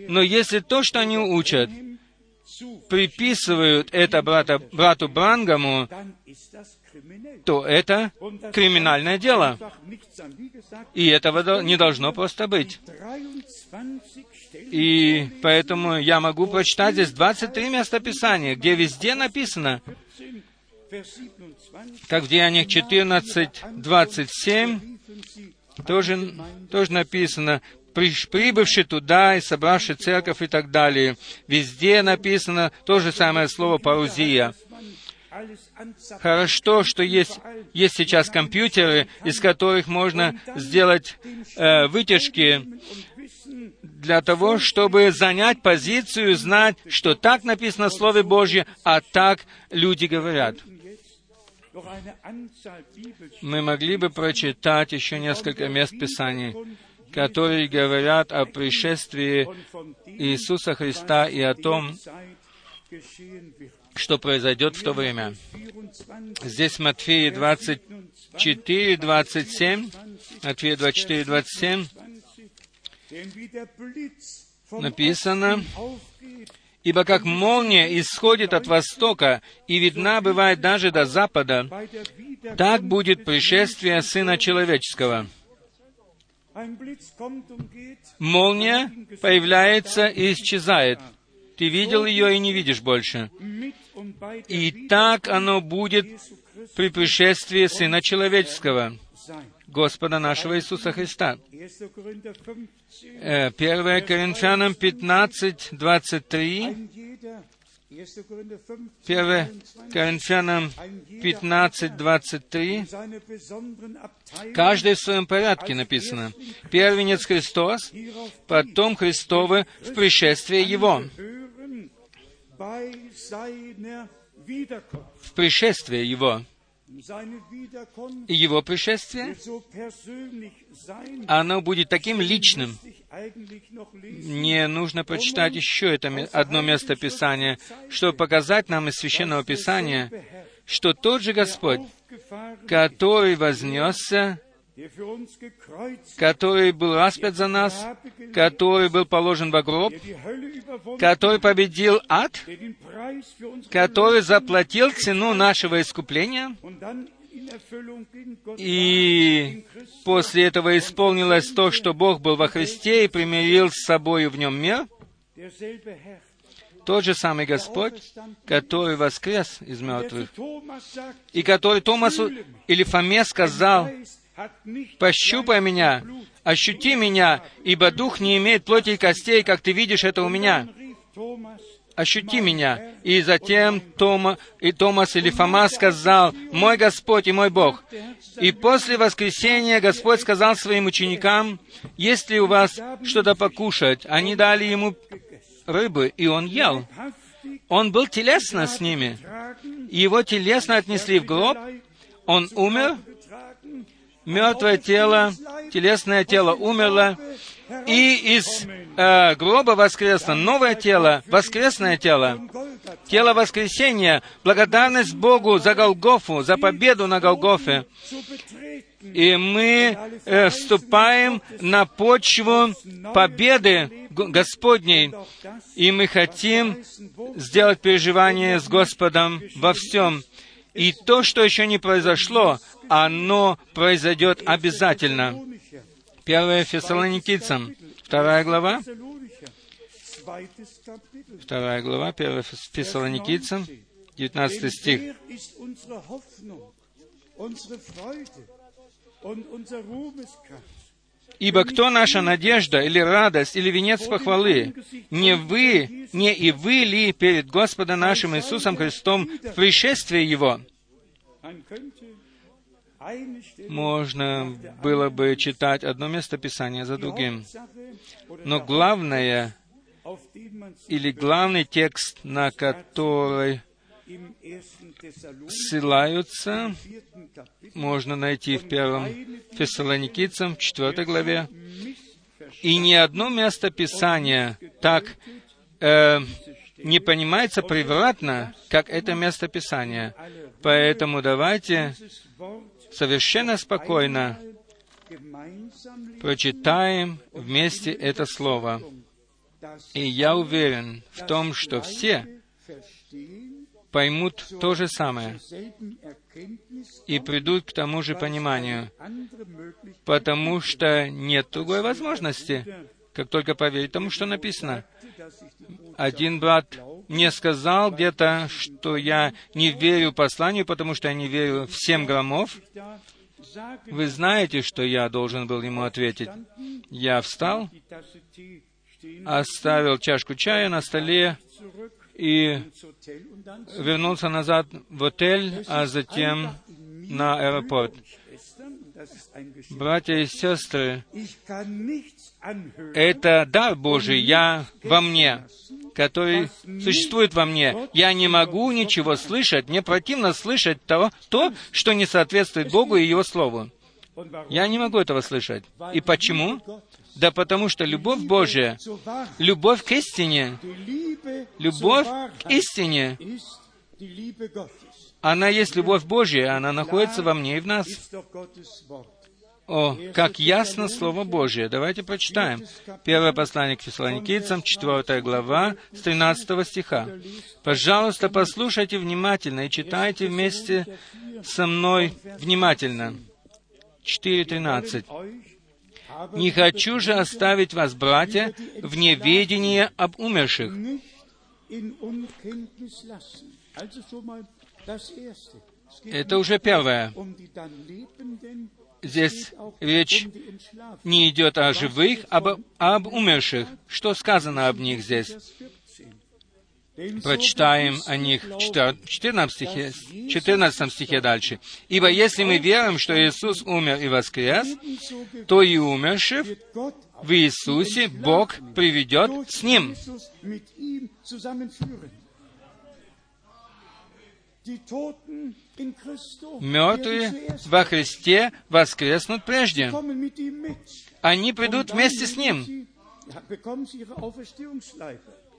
Но если то, что они учат, приписывают это брата, брату Брангаму, то это криминальное дело. И этого не должно просто быть. И поэтому я могу прочитать здесь 23 места Писания, где везде написано, как в Деяниях 14, 27, тоже, тоже написано, «Приш- прибывший туда и собравший церковь и так далее. Везде написано то же самое слово «парузия». Хорошо, что есть, есть сейчас компьютеры, из которых можно сделать э, вытяжки для того, чтобы занять позицию, знать, что так написано в Слове Божье, а так люди говорят. Мы могли бы прочитать еще несколько мест Писаний. Которые говорят о пришествии Иисуса Христа и о том, что произойдет в то время. Здесь Матфея 24, 27, Матфея 24, 27 написано, «Ибо как молния исходит от востока и видна бывает даже до запада, так будет пришествие Сына Человеческого». Молния появляется и исчезает. Ты видел ее и не видишь больше. И так оно будет при пришествии Сына Человеческого, Господа нашего Иисуса Христа. 1 Коринфянам 15, 23. 1 Коринфянам 15, 23. Каждый в своем порядке написано. Первенец Христос, потом Христовы в пришествии Его. В пришествии Его. И Его пришествие, оно будет таким личным. Мне нужно прочитать еще это одно место Писания, чтобы показать нам из Священного Писания, что тот же Господь, который вознесся который был распят за нас, который был положен в гроб, который победил ад, который заплатил цену нашего искупления, и после этого исполнилось то, что Бог был во Христе и примирил с собой в нем мир, тот же самый Господь, который воскрес из мертвых, и который Томасу или Фоме сказал, Пощупай меня, ощути меня, ибо дух не имеет плоти и костей, как ты видишь это у меня. Ощути меня. И затем Тома, и Томас или Фома сказал, «Мой Господь и мой Бог». И после воскресения Господь сказал своим ученикам, «Есть ли у вас что-то покушать?» Они дали ему рыбы, и он ел. Он был телесно с ними. Его телесно отнесли в гроб, он умер, мертвое тело, телесное тело умерло, и из э, гроба воскресло новое тело, воскресное тело, тело воскресения, благодарность Богу за Голгофу, за победу на Голгофе. И мы э, вступаем на почву победы Господней, и мы хотим сделать переживание с Господом во всем. И то, что еще не произошло, оно произойдет обязательно. Первое Фессалоникийцам, вторая глава, вторая глава, первая Фессалоникийцам, 19 стих. Ибо кто наша надежда, или радость, или венец похвалы? Не вы, не и вы ли перед Господом нашим Иисусом Христом в пришествии Его? Можно было бы читать одно место Писания за другим. Но главное, или главный текст, на который ссылаются, можно найти в первом Фессалоникийцам, в четвертой главе. И ни одно место Писания так э, не понимается превратно, как это место Писания. Поэтому давайте совершенно спокойно прочитаем вместе это слово. И я уверен в том, что все поймут то же самое и придут к тому же пониманию, потому что нет другой возможности, как только поверить тому, что написано. Один брат мне сказал где-то, что я не верю посланию, потому что я не верю в семь громов. Вы знаете, что я должен был ему ответить? Я встал, оставил чашку чая на столе и вернулся назад в отель, а затем на аэропорт. Братья и сестры, это дар Божий, я во мне который существует во мне. Я не могу ничего слышать, мне противно слышать то, то что не соответствует Богу и Его Слову. Я не могу этого слышать. И почему? Да потому что любовь Божия, любовь к истине, любовь к истине, она есть любовь Божья, она находится во мне и в нас. О, как ясно Слово Божье. Давайте прочитаем. Первое послание к фессалоникийцам, 4 глава, с 13 стиха. Пожалуйста, послушайте внимательно и читайте вместе со мной внимательно. 4.13. «Не хочу же оставить вас, братья, в неведении об умерших». Это уже первое. Здесь речь не идет о живых, а об, об умерших. Что сказано об них здесь? Прочитаем о них в 14 стихе, 14 стихе дальше. «Ибо если мы верим, что Иисус умер и воскрес, то и умерших в Иисусе Бог приведет с Ним». Мертвые во Христе воскреснут прежде. Они придут вместе с Ним.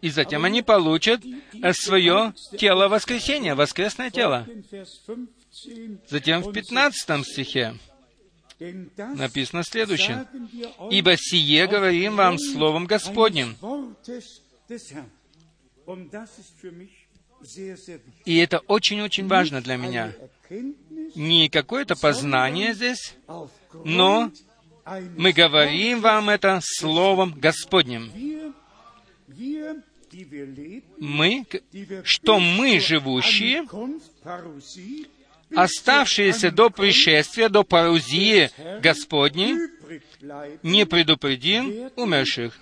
И затем они получат свое тело воскресения, воскресное тело. Затем в 15 стихе написано следующее. «Ибо сие говорим вам Словом Господним». И это очень-очень важно для меня. Не какое-то познание здесь, но мы говорим вам это Словом Господним. Мы, что мы, живущие, оставшиеся до пришествия, до парузии Господней, не предупредим умерших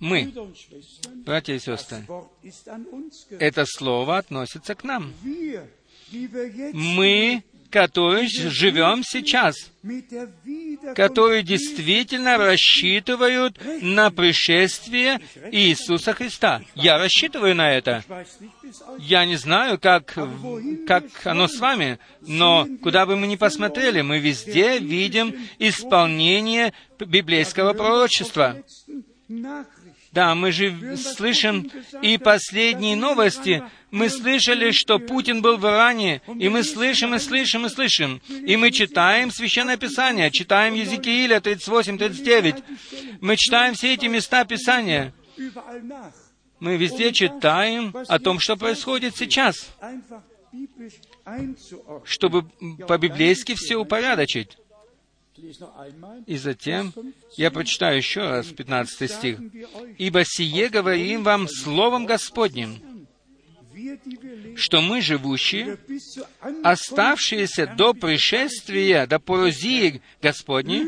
мы, братья и сестры, это слово относится к нам. Мы, которые живем сейчас, которые действительно рассчитывают на пришествие Иисуса Христа. Я рассчитываю на это. Я не знаю, как, как оно с вами, но куда бы мы ни посмотрели, мы везде видим исполнение библейского пророчества. Да, мы же слышим и последние новости. Мы слышали, что Путин был в Иране, и мы слышим, и слышим, и слышим. И мы читаем Священное Писание, читаем Езекииля 38-39. Мы читаем все эти места Писания. Мы везде читаем о том, что происходит сейчас, чтобы по-библейски все упорядочить. И затем я прочитаю еще раз 15 стих. «Ибо сие говорим вам Словом Господним, что мы, живущие, оставшиеся до пришествия, до порозии Господней,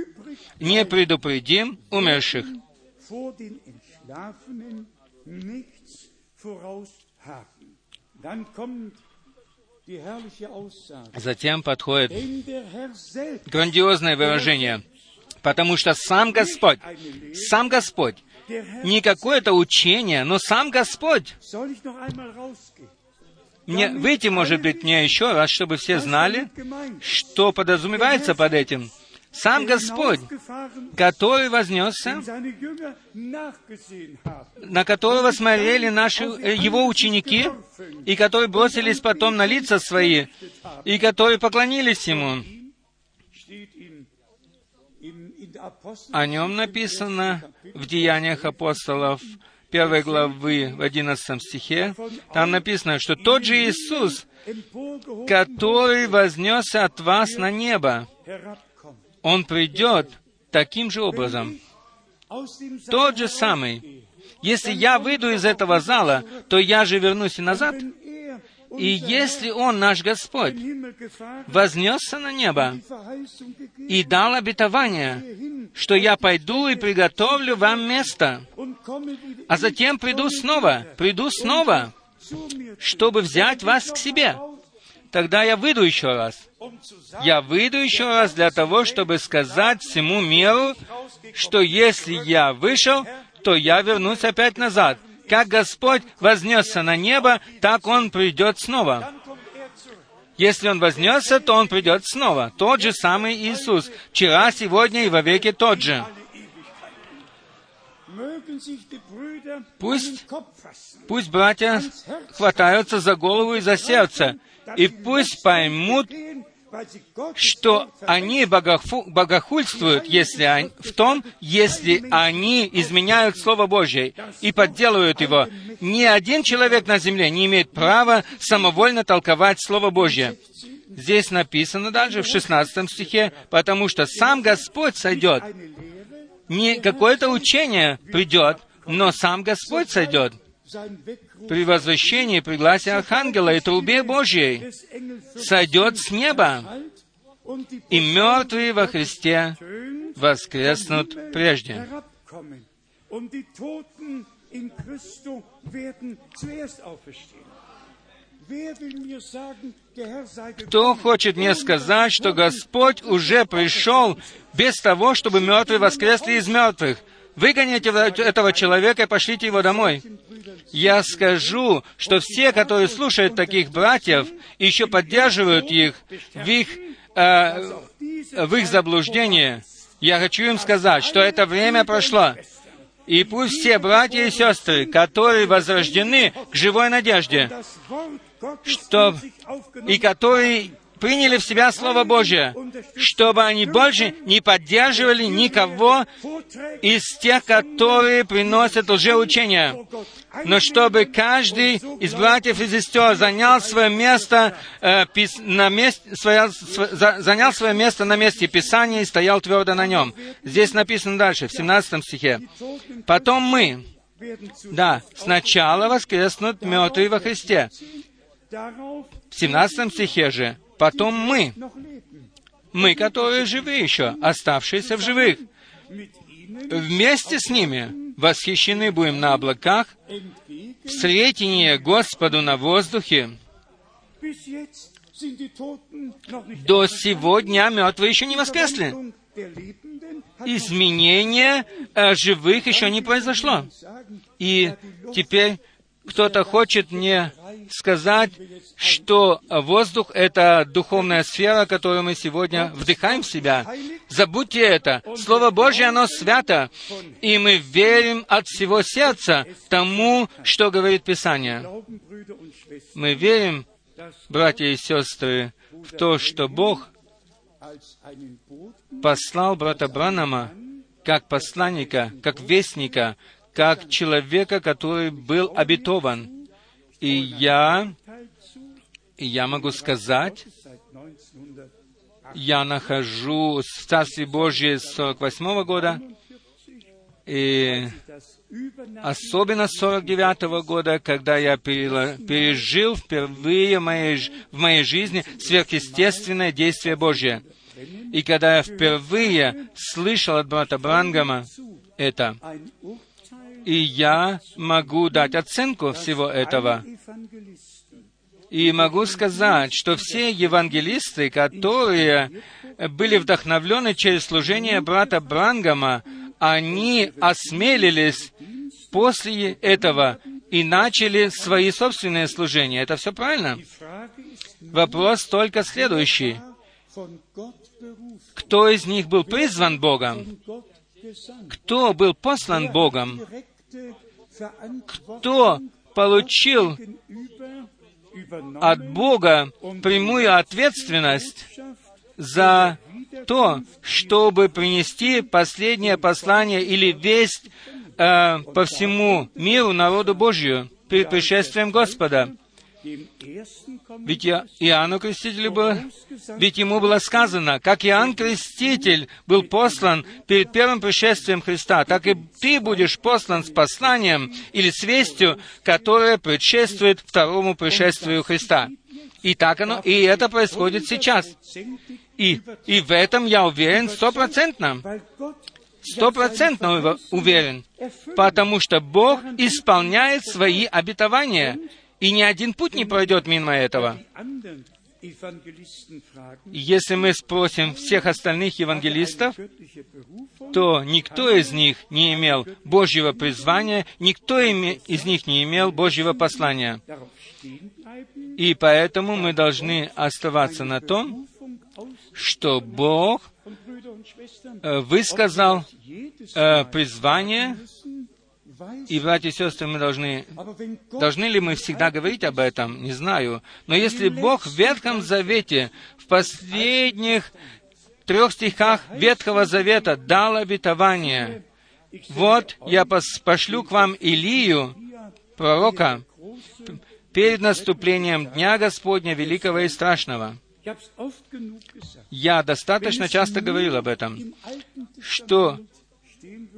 не предупредим умерших». Затем подходит грандиозное выражение, потому что сам Господь, сам Господь, не какое-то учение, но сам Господь. Мне выйти, может быть, мне еще раз, чтобы все знали, что подразумевается под этим сам Господь, который вознесся, на которого смотрели наши, э, его ученики, и которые бросились потом на лица свои, и которые поклонились Ему. О нем написано в Деяниях апостолов, первой главы, в одиннадцатом стихе. Там написано, что тот же Иисус, который вознесся от вас на небо, он придет таким же образом. Тот же самый. Если я выйду из этого зала, то я же вернусь и назад. И если Он, наш Господь, вознесся на небо и дал обетование, что я пойду и приготовлю вам место, а затем приду снова, приду снова, чтобы взять вас к себе, тогда я выйду еще раз. Я выйду еще раз для того, чтобы сказать всему миру, что если я вышел, то я вернусь опять назад. как Господь вознесся на небо, так Он придет снова. Если Он вознесся, то Он придет снова. Тот же самый Иисус. Вчера, сегодня и во веки тот же. Пусть-. Пусть братья хватаются за голову и за сердце, и пусть поймут, что они богоху- богохульствуют если они- в том, если они изменяют Слово Божье и подделывают его. Ни один человек на земле не имеет права самовольно толковать Слово Божье. Здесь написано дальше в 16 стихе, потому что сам Господь сойдет. Не какое-то учение придет, но сам Господь сойдет при возвращении, при гласе Архангела и трубе Божьей, сойдет с неба, и мертвые во Христе воскреснут прежде. Кто хочет мне сказать, что Господь уже пришел без того, чтобы мертвые воскресли из мертвых? Выгоните этого человека и пошлите его домой. Я скажу, что все, которые слушают таких братьев еще поддерживают их в их, э, в их заблуждении, я хочу им сказать, что это время прошло. И пусть все братья и сестры, которые возрождены к живой надежде, что, и которые приняли в себя Слово Божье, чтобы они больше не поддерживали никого из тех, которые приносят лжеучения, но чтобы каждый из братьев и сестер занял свое место, э, на месте, свое- св- за- занял свое место на месте Писания и стоял твердо на нем. Здесь написано дальше, в 17 стихе. Потом мы, да, сначала воскреснут мертвые во Христе. В 17 стихе же, потом мы, мы, которые живы еще, оставшиеся в живых, вместе с ними восхищены будем на облаках, entgegen. встретение Господу на воздухе. До сегодня мертвые еще не воскресли. Изменение э, живых еще не произошло. И теперь кто-то хочет мне сказать, что воздух — это духовная сфера, которую мы сегодня вдыхаем в себя. Забудьте это. Слово Божье, оно свято. И мы верим от всего сердца тому, что говорит Писание. Мы верим, братья и сестры, в то, что Бог послал брата Бранама как посланника, как вестника, как человека, который был обетован. И я, я могу сказать, seit 1948 я нахожусь в Царстве Божьем с 48 года, и особенно с 49 года, когда я пережил впервые в моей, в моей жизни сверхъестественное действие Божье. И когда я впервые слышал от брата Брангама это, и я могу дать оценку всего этого, и могу сказать, что все евангелисты, которые были вдохновлены через служение брата Брангама, они осмелились после этого и начали свои собственные служения. Это все правильно? Вопрос только следующий. Кто из них был призван Богом? Кто был послан Богом? Кто получил от Бога прямую ответственность за то, чтобы принести последнее послание или весть э, по всему миру народу Божию перед пришествием Господа. Ведь Иоанну Крестителю было, ведь ему было сказано, как Иоанн Креститель был послан перед первым пришествием Христа, так и ты будешь послан с посланием или с вестью, которая предшествует второму пришествию Христа. И так оно, и это происходит сейчас. И, и в этом я уверен стопроцентно. Стопроцентно ув- уверен. Потому что Бог исполняет свои обетования. И ни один путь не пройдет мимо этого. Если мы спросим всех остальных евангелистов, то никто из них не имел Божьего призвания, никто из них не имел Божьего послания. И поэтому мы должны оставаться на том, что Бог э, высказал э, призвание, и, братья и сестры, мы должны Должны ли мы всегда говорить об этом? Не знаю. Но если Бог в Ветхом Завете, в последних трех стихах Ветхого Завета дал обетование, вот я пошлю к вам Илию, пророка, перед наступлением Дня Господня Великого и Страшного. Я достаточно часто говорил об этом, что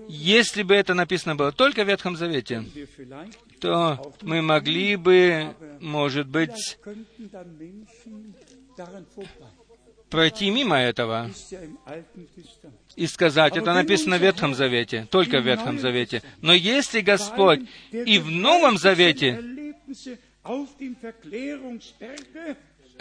если бы это написано было только в Ветхом Завете, то мы могли бы, может быть, пройти мимо этого и сказать, это написано в Ветхом Завете, только в Ветхом Завете. Но если Господь и в Новом Завете,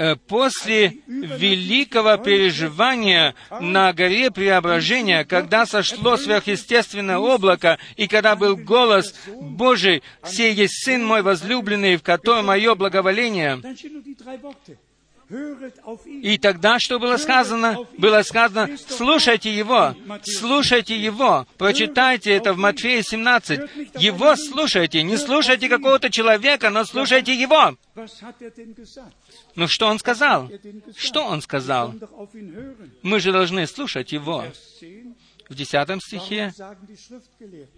Э, после великого переживания на горе Преображения, когда сошло сверхъестественное облако, и когда был голос Божий, «Сей есть Сын мой возлюбленный, в котором мое благоволение», И тогда что было сказано? Было сказано, слушайте его, слушайте его, прочитайте это в Матфея 17. Его слушайте, не слушайте какого-то человека, но слушайте его. Er? Ну что он сказал? Er? Что он сказал? Мы же должны слушать его. 10. В десятом Warum стихе,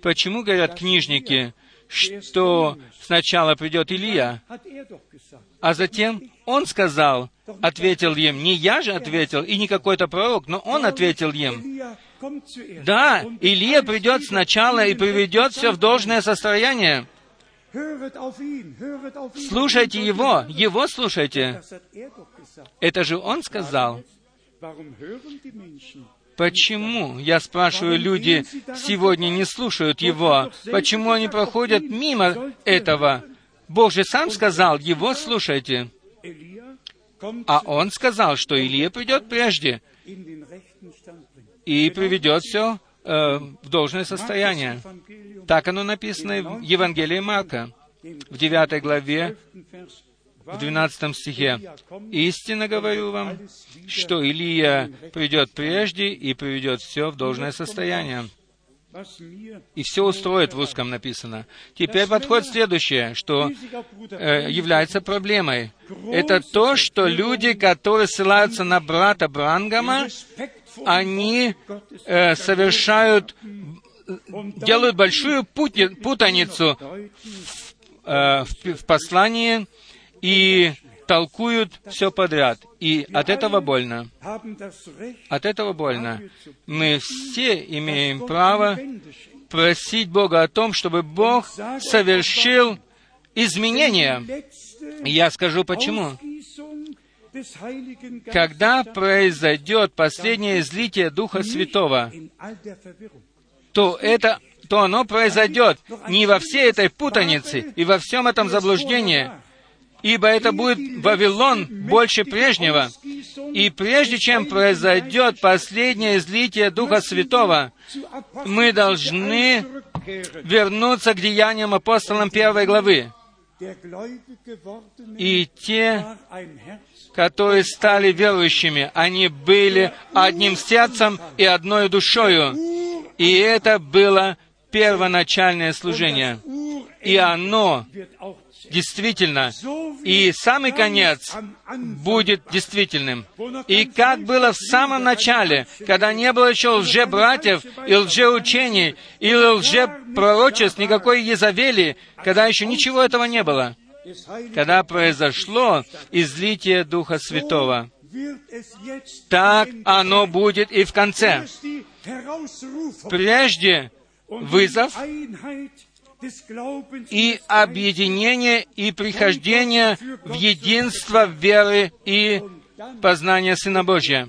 почему говорят книжники, что сначала придет Илия, er а затем он сказал, ответил им, не я же ответил, и не какой-то пророк, но он ответил им. Да, Илия придет сначала и приведет все в должное состояние. Слушайте его, его слушайте. Это же он сказал. Почему, я спрашиваю, люди сегодня не слушают его? Почему они проходят мимо этого? Бог же сам сказал, его слушайте. А он сказал, что Илия придет прежде и приведет все в должное состояние. Так оно написано в Евангелии Марка, в 9 главе, 12. Vers. в 12 стихе. «Истинно говорю вам, что Илия придет прежде и приведет все в должное состояние». И все устроит в русском написано. Теперь подходит следующее, что э, является проблемой. Это то, что люди, которые ссылаются на брата Брангама, они э, совершают, делают большую пути- путаницу Deuten э, в, в послании и толкуют все подряд. И от этого больно. От этого больно. Мы все имеем право просить Бога о том, чтобы Бог совершил изменения. Я скажу почему. Когда произойдет последнее излитие Духа Святого, то это то оно произойдет не во всей этой путанице и во всем этом заблуждении, ибо это будет Вавилон больше прежнего. И прежде чем произойдет последнее излитие Духа Святого, мы должны вернуться к деяниям апостолам первой главы. И те, которые стали верующими, они были одним сердцем и одной душою. И это было первоначальное служение. И оно действительно, и самый конец будет действительным. И как было в самом начале, когда не было еще лже-братьев и лжеучений, и лжепророчеств, никакой Езавели, когда еще ничего этого не было, когда произошло излитие Духа Святого, так оно будет и в конце. Прежде вызов и объединение и прихождение в единство веры и познания Сына Божия.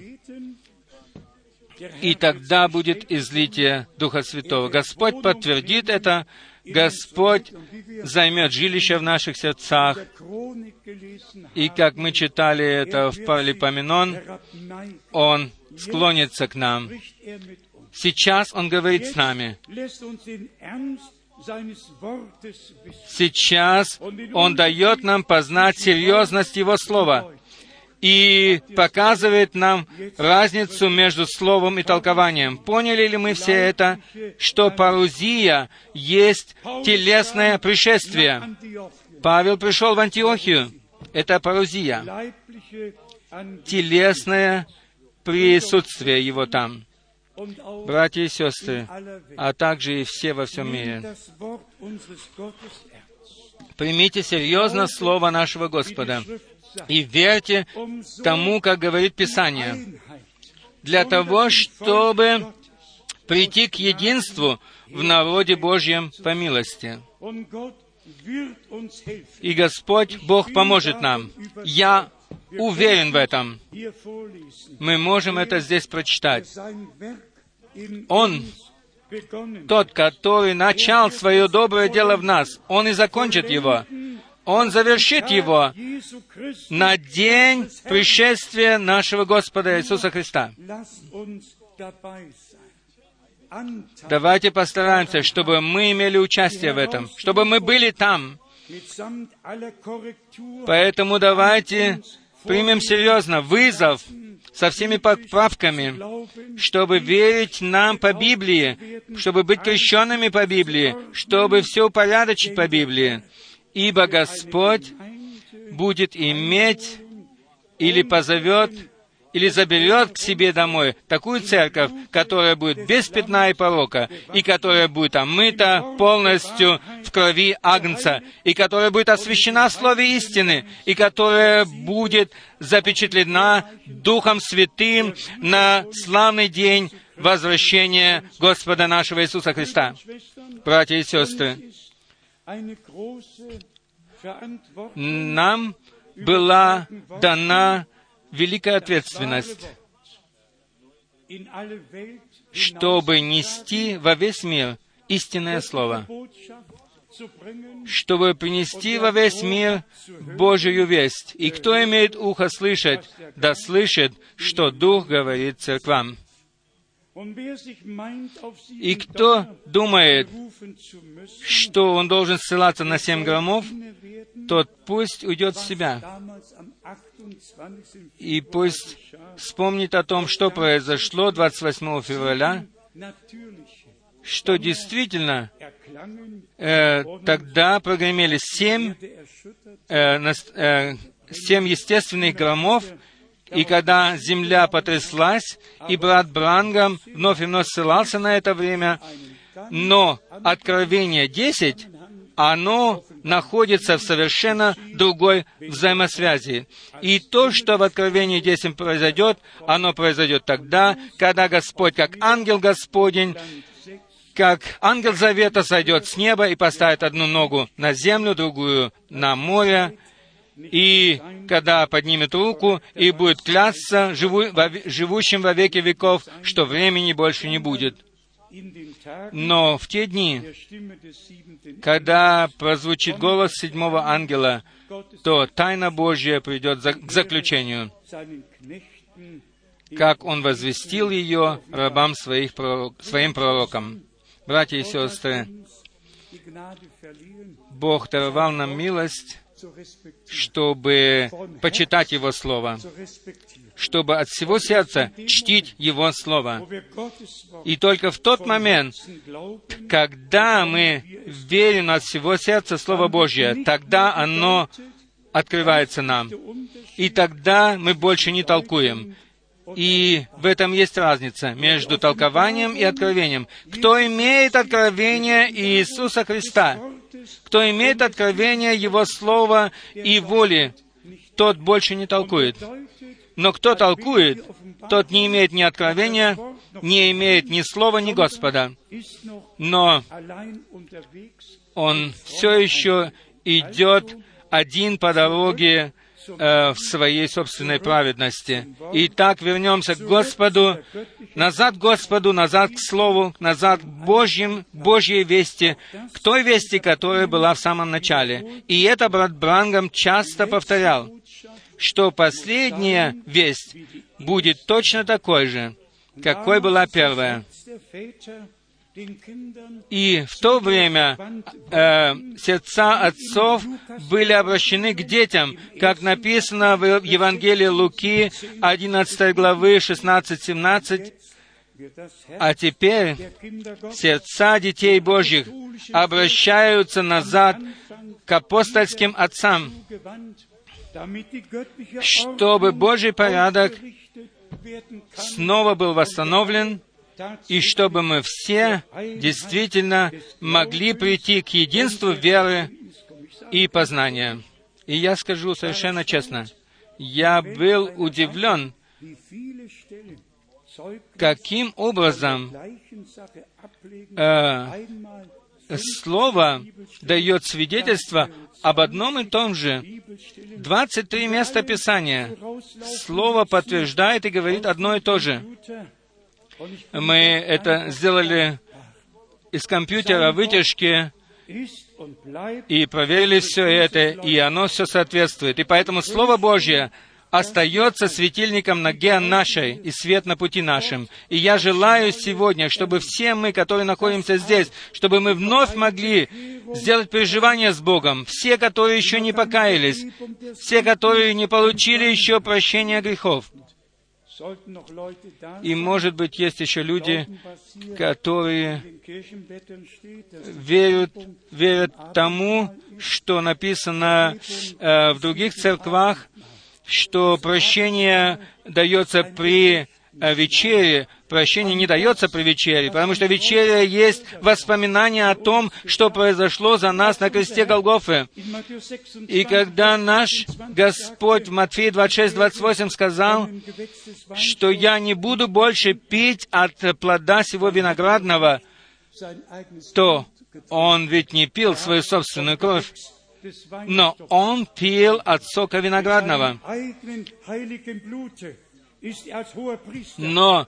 И тогда будет излитие Духа Святого. Господь подтвердит это Господь займет жилище в наших сердцах. И как мы читали это в Паралипоменон, Он склонится к нам. Сейчас Он говорит с нами. Сейчас Он дает нам познать серьезность Его Слова и показывает нам разницу между словом и толкованием. Поняли ли мы все это, что парузия есть телесное пришествие? Павел пришел в Антиохию. Это парузия. Телесное присутствие его там братья и сестры, а также и все во всем мире. Примите серьезно Слово нашего Господа и верьте тому, как говорит Писание, для того, чтобы прийти к единству в народе Божьем по милости. И Господь, Бог поможет нам. Я уверен в этом. Мы можем это здесь прочитать. Он, тот, который начал свое доброе дело в нас, Он и закончит его. Он завершит его на день пришествия нашего Господа Иисуса Христа. Давайте постараемся, чтобы мы имели участие в этом, чтобы мы были там. Поэтому давайте примем серьезно вызов со всеми поправками, чтобы верить нам по Библии, чтобы быть крещенными по Библии, чтобы все упорядочить по Библии. Ибо Господь будет иметь или позовет или заберет к себе домой такую церковь, которая будет без пятна и порока, и которая будет омыта полностью в крови Агнца, и которая будет освящена в Слове истины, и которая будет запечатлена Духом Святым на славный день возвращения Господа нашего Иисуса Христа. Братья и сестры, нам была дана великая ответственность, чтобы нести во весь мир истинное Слово, чтобы принести во весь мир Божию весть. И кто имеет ухо слышать, да слышит, что Дух говорит церквам. И кто думает, что он должен ссылаться на семь громов, тот пусть уйдет в себя. И пусть вспомнит о том, что произошло 28 февраля, что действительно э, тогда прогремели семь, э, э, семь естественных громов, и когда земля потряслась, и брат Брангам вновь и вновь ссылался на это время, но Откровение 10, оно находится в совершенно другой взаимосвязи. И то, что в Откровении 10 произойдет, оно произойдет тогда, когда Господь, как ангел Господень, как ангел завета сойдет с неба и поставит одну ногу на землю, другую на море, и когда поднимет руку и будет клясться живу, во, живущим во веки веков, что времени больше не будет. Но в те дни, когда прозвучит голос седьмого ангела, то тайна Божья придет к заключению, как Он возвестил ее рабам своих пророк, своим пророкам. Братья и сестры, Бог даровал нам милость чтобы почитать Его Слово, чтобы от всего сердца чтить Его Слово. И только в тот момент, когда мы верим от всего сердца Слово Божье, тогда оно открывается нам. И тогда мы больше не толкуем. И в этом есть разница между толкованием и откровением. Кто имеет откровение Иисуса Христа, кто имеет откровение Его Слова и воли, тот больше не толкует. Но кто толкует, тот не имеет ни откровения, не имеет ни слова, ни Господа. Но он все еще идет один по дороге э, в своей собственной праведности. Итак, вернемся к Господу, назад к Господу, назад к Слову, назад к Божьим, Божьей вести, к той вести, которая была в самом начале. И это брат Брангам часто повторял, что последняя весть будет точно такой же, какой была первая. И в то время э, сердца отцов были обращены к детям, как написано в Евангелии Луки, 11 главы, 16-17. А теперь сердца детей Божьих обращаются назад к апостольским отцам, чтобы Божий порядок снова был восстановлен, и чтобы мы все действительно могли прийти к единству веры и познания. И я скажу совершенно честно, я был удивлен, каким образом э, Слово дает свидетельство об одном и том же. 23 места Писания. Слово подтверждает и говорит одно и то же. Мы это сделали из компьютера вытяжки и проверили все это, и оно все соответствует. И поэтому Слово Божье остается светильником ноге нашей и свет на пути нашим. И я желаю сегодня, чтобы все мы, которые находимся здесь, чтобы мы вновь могли сделать переживание с Богом, все, которые еще не покаялись, все, которые не получили еще прощения грехов. И, может быть, есть еще люди, которые верят, верят тому, что написано э, в других церквах, что прощение дается при вечере, прощение не дается при вечере, потому что вечеря есть воспоминание о том, что произошло за нас на кресте Голгофы. И когда наш Господь в Матфея 26-28 сказал, что я не буду больше пить от плода сего виноградного, то Он ведь не пил свою собственную кровь, но Он пил от сока виноградного но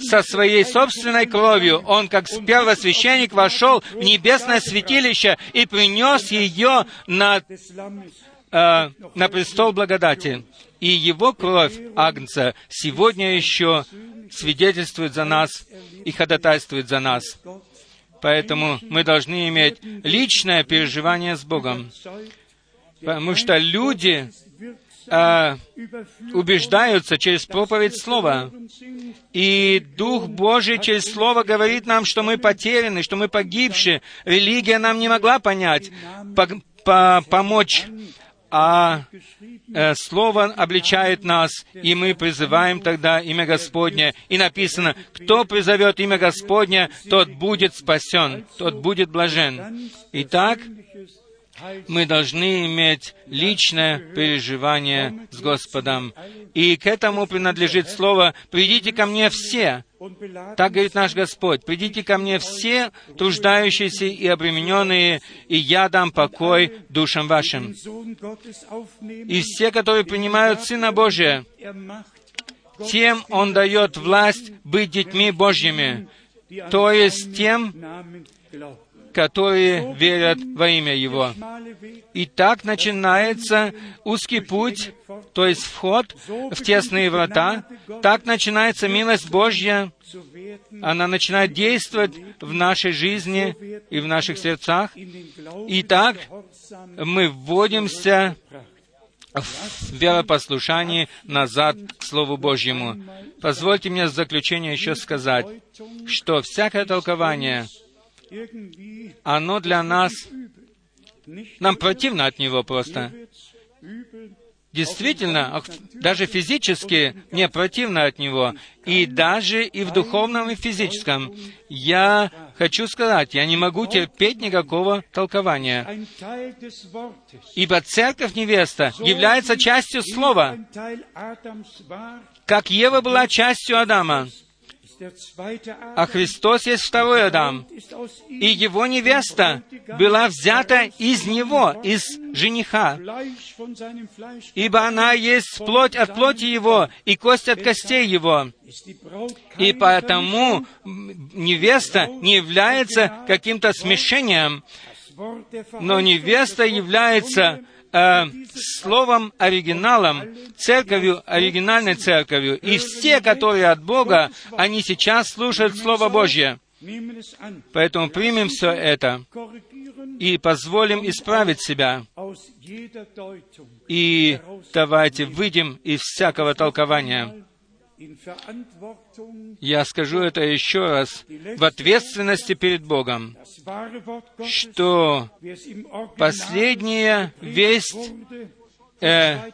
со своей собственной кровью он, как первосвященник, вошел в небесное святилище и принес ее на, э, на престол благодати. И его кровь Агнца сегодня еще свидетельствует за нас и ходатайствует за нас. Поэтому мы должны иметь личное переживание с Богом. Потому что люди э, убеждаются через проповедь Слова. И Дух Божий через Слово говорит нам, что мы потеряны, что мы погибшие. Религия нам не могла понять, по, по, помочь а э, Слово обличает нас, и мы призываем тогда имя Господне. И написано, кто призовет имя Господне, тот будет спасен, тот будет блажен. Итак, мы должны иметь личное переживание с Господом. И к этому принадлежит слово «придите ко мне все». Так говорит наш Господь, «придите ко мне все, труждающиеся и обремененные, и я дам покой душам вашим». И все, которые принимают Сына Божия, тем Он дает власть быть детьми Божьими, то есть тем, которые верят во имя Его. И так начинается узкий путь, то есть вход в тесные врата. Так начинается милость Божья. Она начинает действовать в нашей жизни и в наших сердцах. И так мы вводимся в веропослушании назад к Слову Божьему. Позвольте мне в заключение еще сказать, что всякое толкование — оно для нас, нам противно от него просто. Действительно, даже физически мне противно от него, и даже и в духовном, и в физическом. Я хочу сказать, я не могу терпеть никакого толкования. Ибо церковь невеста является частью Слова, как Ева была частью Адама. А Христос есть второй Адам. И его невеста была взята из него, из жениха. Ибо она есть плоть от плоти его и кость от костей его. И поэтому невеста не является каким-то смешением, но невеста является э, словом оригиналом, церковью, оригинальной церковью. И все, которые от Бога, они сейчас слушают Слово Божье. Поэтому примем все это и позволим исправить себя. И давайте выйдем из всякого толкования. Я скажу это еще раз, в ответственности перед Богом, что последняя весть, э,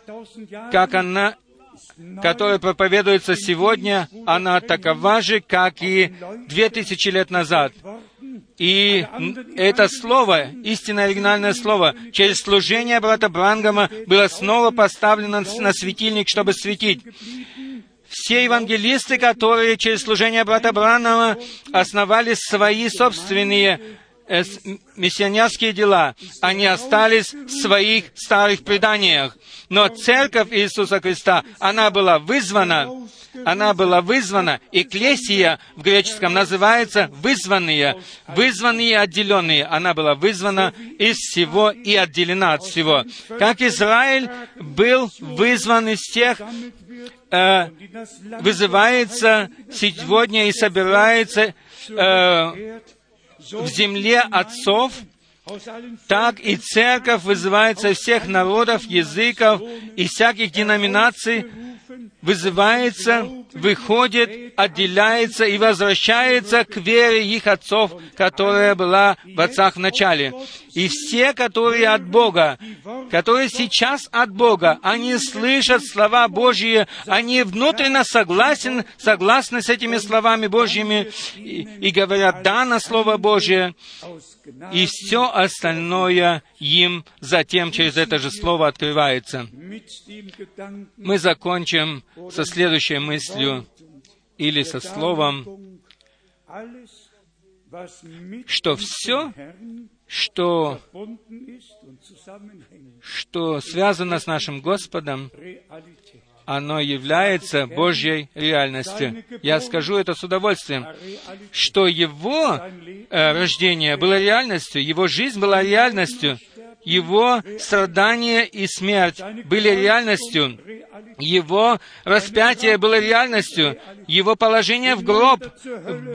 как она, которая проповедуется сегодня, она такова же, как и две тысячи лет назад. И это слово, истинное оригинальное слово, через служение брата Брангама было снова поставлено на светильник, чтобы светить все евангелисты, которые через служение брата Бранова основали свои собственные э, миссионерские дела, они остались в своих старых преданиях. Но церковь Иисуса Христа, она была вызвана, она была вызвана, экклесия в греческом называется вызванные, вызванные отделенные. Она была вызвана из всего и отделена от всего. Как Израиль был вызван из тех э, вызывается сегодня и собирается э, в земле отцов, так и церковь вызывается всех народов, языков и всяких деноминаций, вызывается, выходит, отделяется и возвращается к вере их отцов, которая была в отцах в начале. И все, которые от Бога, которые сейчас от Бога, они слышат слова Божьи, они внутренне согласен, согласны с этими словами Божьими и, и говорят «да» на Слово Божье, и все остальное им затем через это же слово открывается. Мы закончим со следующей мыслью или со словом, что все, что, что связано с нашим Господом, оно является Божьей реальностью. Я скажу это с удовольствием, что его э, рождение было реальностью, его жизнь была реальностью, его страдания и смерть были реальностью. Его распятие было реальностью. Его положение в гроб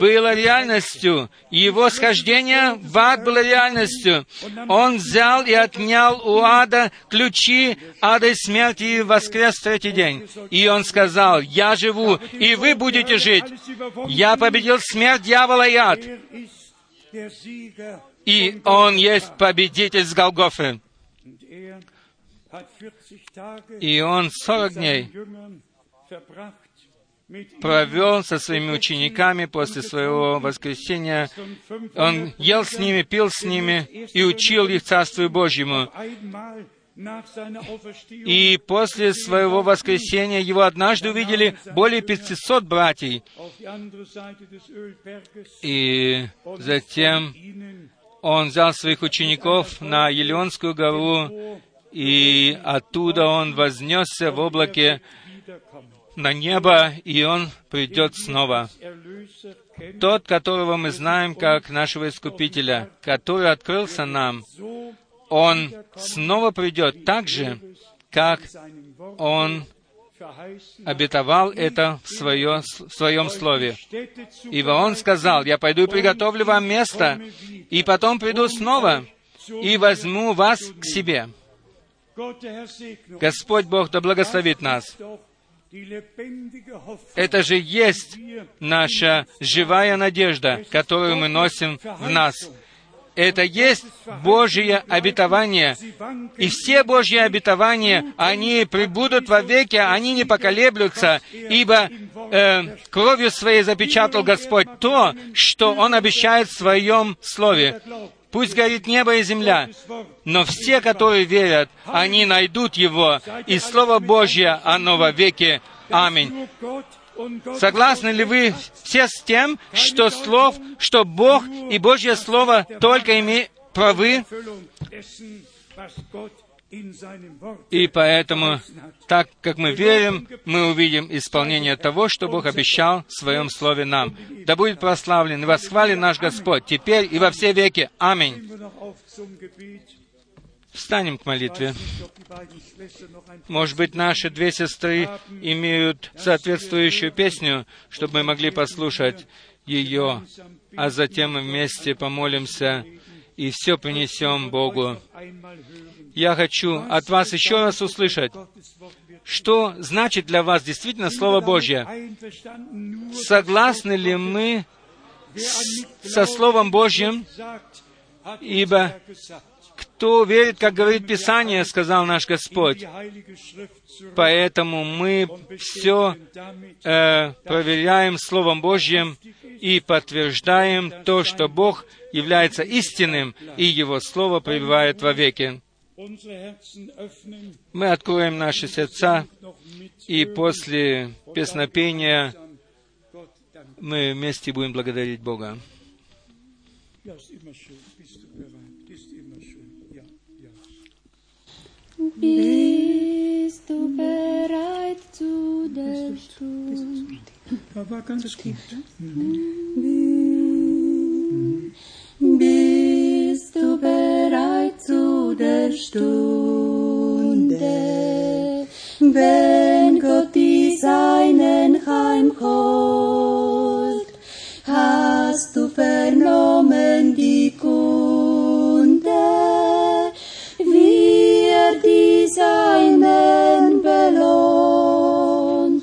было реальностью. Его схождение в ад было реальностью. Он взял и отнял у ада ключи ада и смерти и воскрес в третий день. И он сказал, «Я живу, и вы будете жить. Я победил смерть, дьявола и ад и Он есть победитель с Голгофы. И Он сорок дней провел со своими учениками после своего воскресения. Он ел с ними, пил с ними и учил их Царству Божьему. И после своего воскресения его однажды увидели более 500 братьев. И затем он взял своих учеников на Елеонскую гору, и оттуда он вознесся в облаке на небо, и он придет снова. Тот, которого мы знаем как нашего Искупителя, который открылся нам, он снова придет так же, как он обетовал это в, свое, в своем слове. Ибо Он сказал, «Я пойду и приготовлю вам место, и потом приду снова, и возьму вас к себе». Господь Бог да благословит нас. Это же есть наша живая надежда, которую мы носим в нас это есть Божье обетование. И все Божьи обетования, они прибудут во веке, они не поколеблются, ибо э, кровью своей запечатал Господь то, что Он обещает в Своем Слове. Пусть горит небо и земля, но все, которые верят, они найдут Его, и Слово Божье, оно во веки. Аминь. Согласны ли вы все с тем, что слов, что Бог и Божье Слово только имеют правы? И поэтому, так как мы верим, мы увидим исполнение того, что Бог обещал в Своем Слове нам. Да будет прославлен и восхвален наш Господь, теперь и во все веки. Аминь. Встанем к молитве. Может быть, наши две сестры имеют соответствующую песню, чтобы мы могли послушать ее, а затем мы вместе помолимся и все принесем Богу. Я хочу от вас еще раз услышать, что значит для вас действительно Слово Божье. Согласны ли мы с, со Словом Божьим, ибо кто верит, как говорит Писание, сказал наш Господь. Поэтому мы все э, проверяем Словом Божьим и подтверждаем то, что Бог является истинным, и Его Слово пребывает во веки. Мы откроем наши сердца, и после песнопения мы вместе будем благодарить Бога. Bist du bereit zu der Stunde? War ganz gut. Bist du bereit zu der Stunde, wenn Gott die Seinen heimholt? Hast du vernommen die Kunde, Seinen belohnt,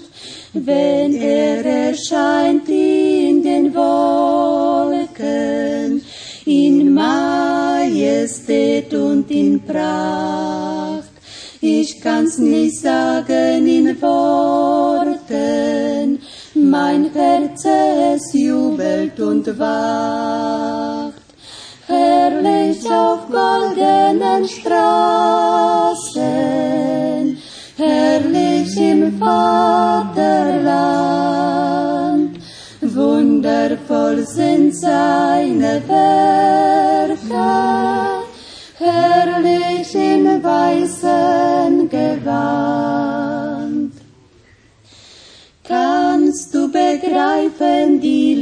wenn er erscheint in den Wolken, in Majestät und in Pracht. Ich kann's nicht sagen in Worten, mein Herz es jubelt und wacht. Herrlich auf goldenen Straßen, Vaterland, wundervoll sind seine Werke, herrlich im weißen Gewand. Kannst du begreifen die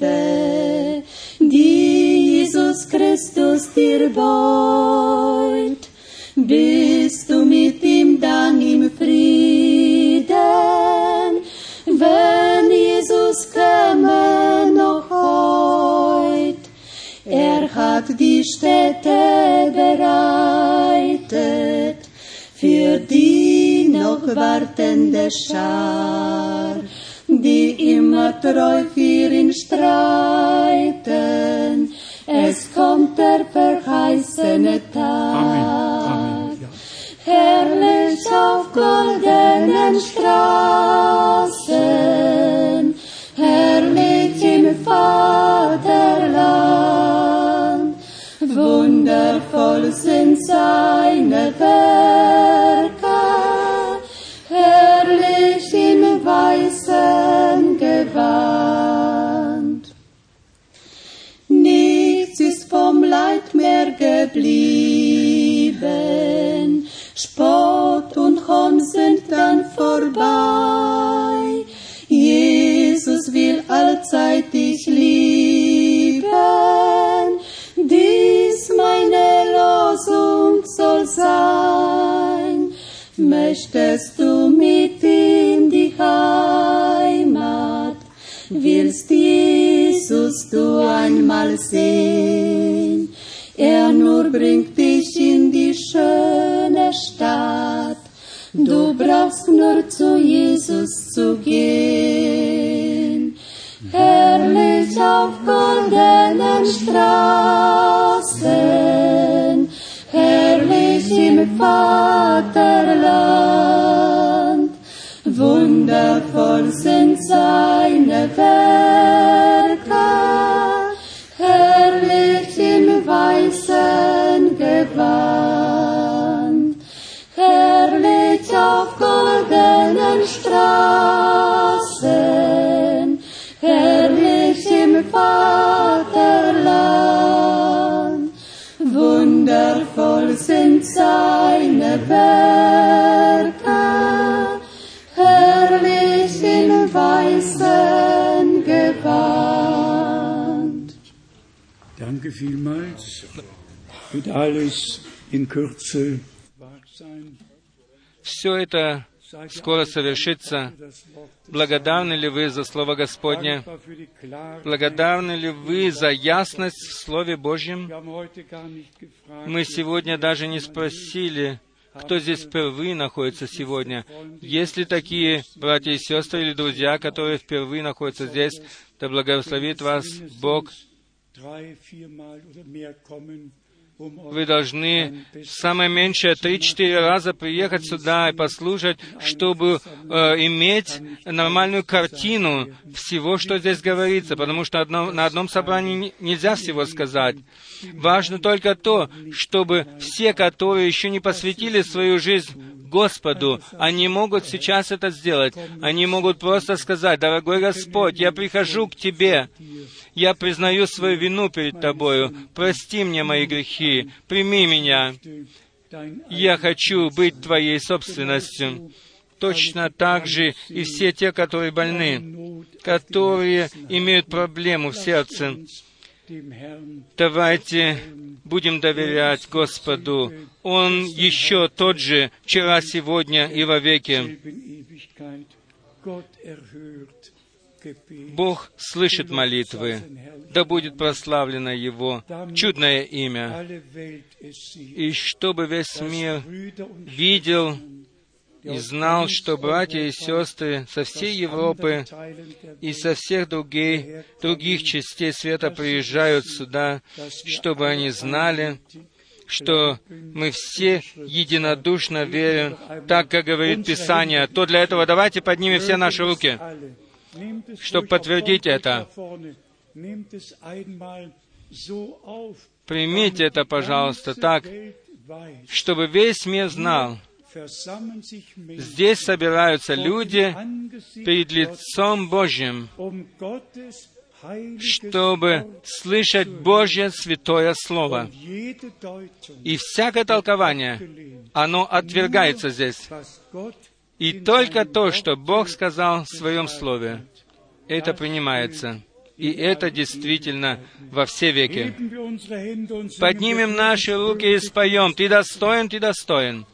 Liebe, die Jesus Christus dir beut? Städte bereitet für die noch wartende Schar, die immer treu für ihn streiten. Es kommt der verheißene Tag. Amen. Ja. Herrlich auf goldenen Straßen, wundervoll sind seine Werke, herrlich im weißen Gewand. Nichts ist vom Leid mehr geblieben, Spott und Hohn sind dann vorbei. Jesus will allzeit dich lieben, meine Losung soll sein. Möchtest du mit in die Heimat, willst Jesus du einmal sehen? Er nur bringt dich in die schöne Stadt. Du brauchst nur zu Jesus zu gehen. Herrlich auf goldenen Straßen, Herzen, herrlich im Vaterland. Wundervoll sind seine Werke, herrlich im weißen Gewand, herrlich auf goldenen Straßen, herrlich im Vaterland. voll sind seine Werke, herrlich in weißen Gewand. Danke vielmals für alles in Kürze. So etwa das Wort Благодарны ли вы за Слово Господне? Благодарны ли вы за ясность в Слове Божьем? Мы сегодня даже не спросили, кто здесь впервые находится сегодня. Есть ли такие братья и сестры или друзья, которые впервые находятся здесь? Да благословит вас Бог. Вы должны самое меньшее три-четыре раза приехать сюда и послушать, чтобы э, иметь нормальную картину всего, что здесь говорится, потому что одно- на одном собрании не- нельзя всего сказать. Важно только то, чтобы все, которые еще не посвятили свою жизнь Господу, они могут сейчас это сделать. Они могут просто сказать, «Дорогой Господь, я прихожу к Тебе, я признаю свою вину перед Тобою, прости мне мои грехи, прими меня, я хочу быть Твоей собственностью». Точно так же и все те, которые больны, которые имеют проблему в сердце, Давайте будем доверять Господу. Он еще тот же, вчера, сегодня и во веки. Бог слышит молитвы. Да будет прославлено Его чудное имя. И чтобы весь мир видел и знал, что братья и сестры со всей Европы и со всех других, других частей света приезжают сюда, чтобы они знали, что мы все единодушно верим, так как говорит Писание, то для этого давайте поднимем все наши руки, alle. Nehmt es Чтоб ruhig подтвердить это. Примите это, пожалуйста, так, чтобы весь мир знал, здесь собираются люди перед лицом Божьим, um чтобы слышать Божье святое Слово. И всякое толкование, оно отвергается здесь. И только то, что Бог сказал в Своем Слове, это принимается. И это действительно во все веки. Поднимем наши руки и споем. Ты достоин, ты достоин.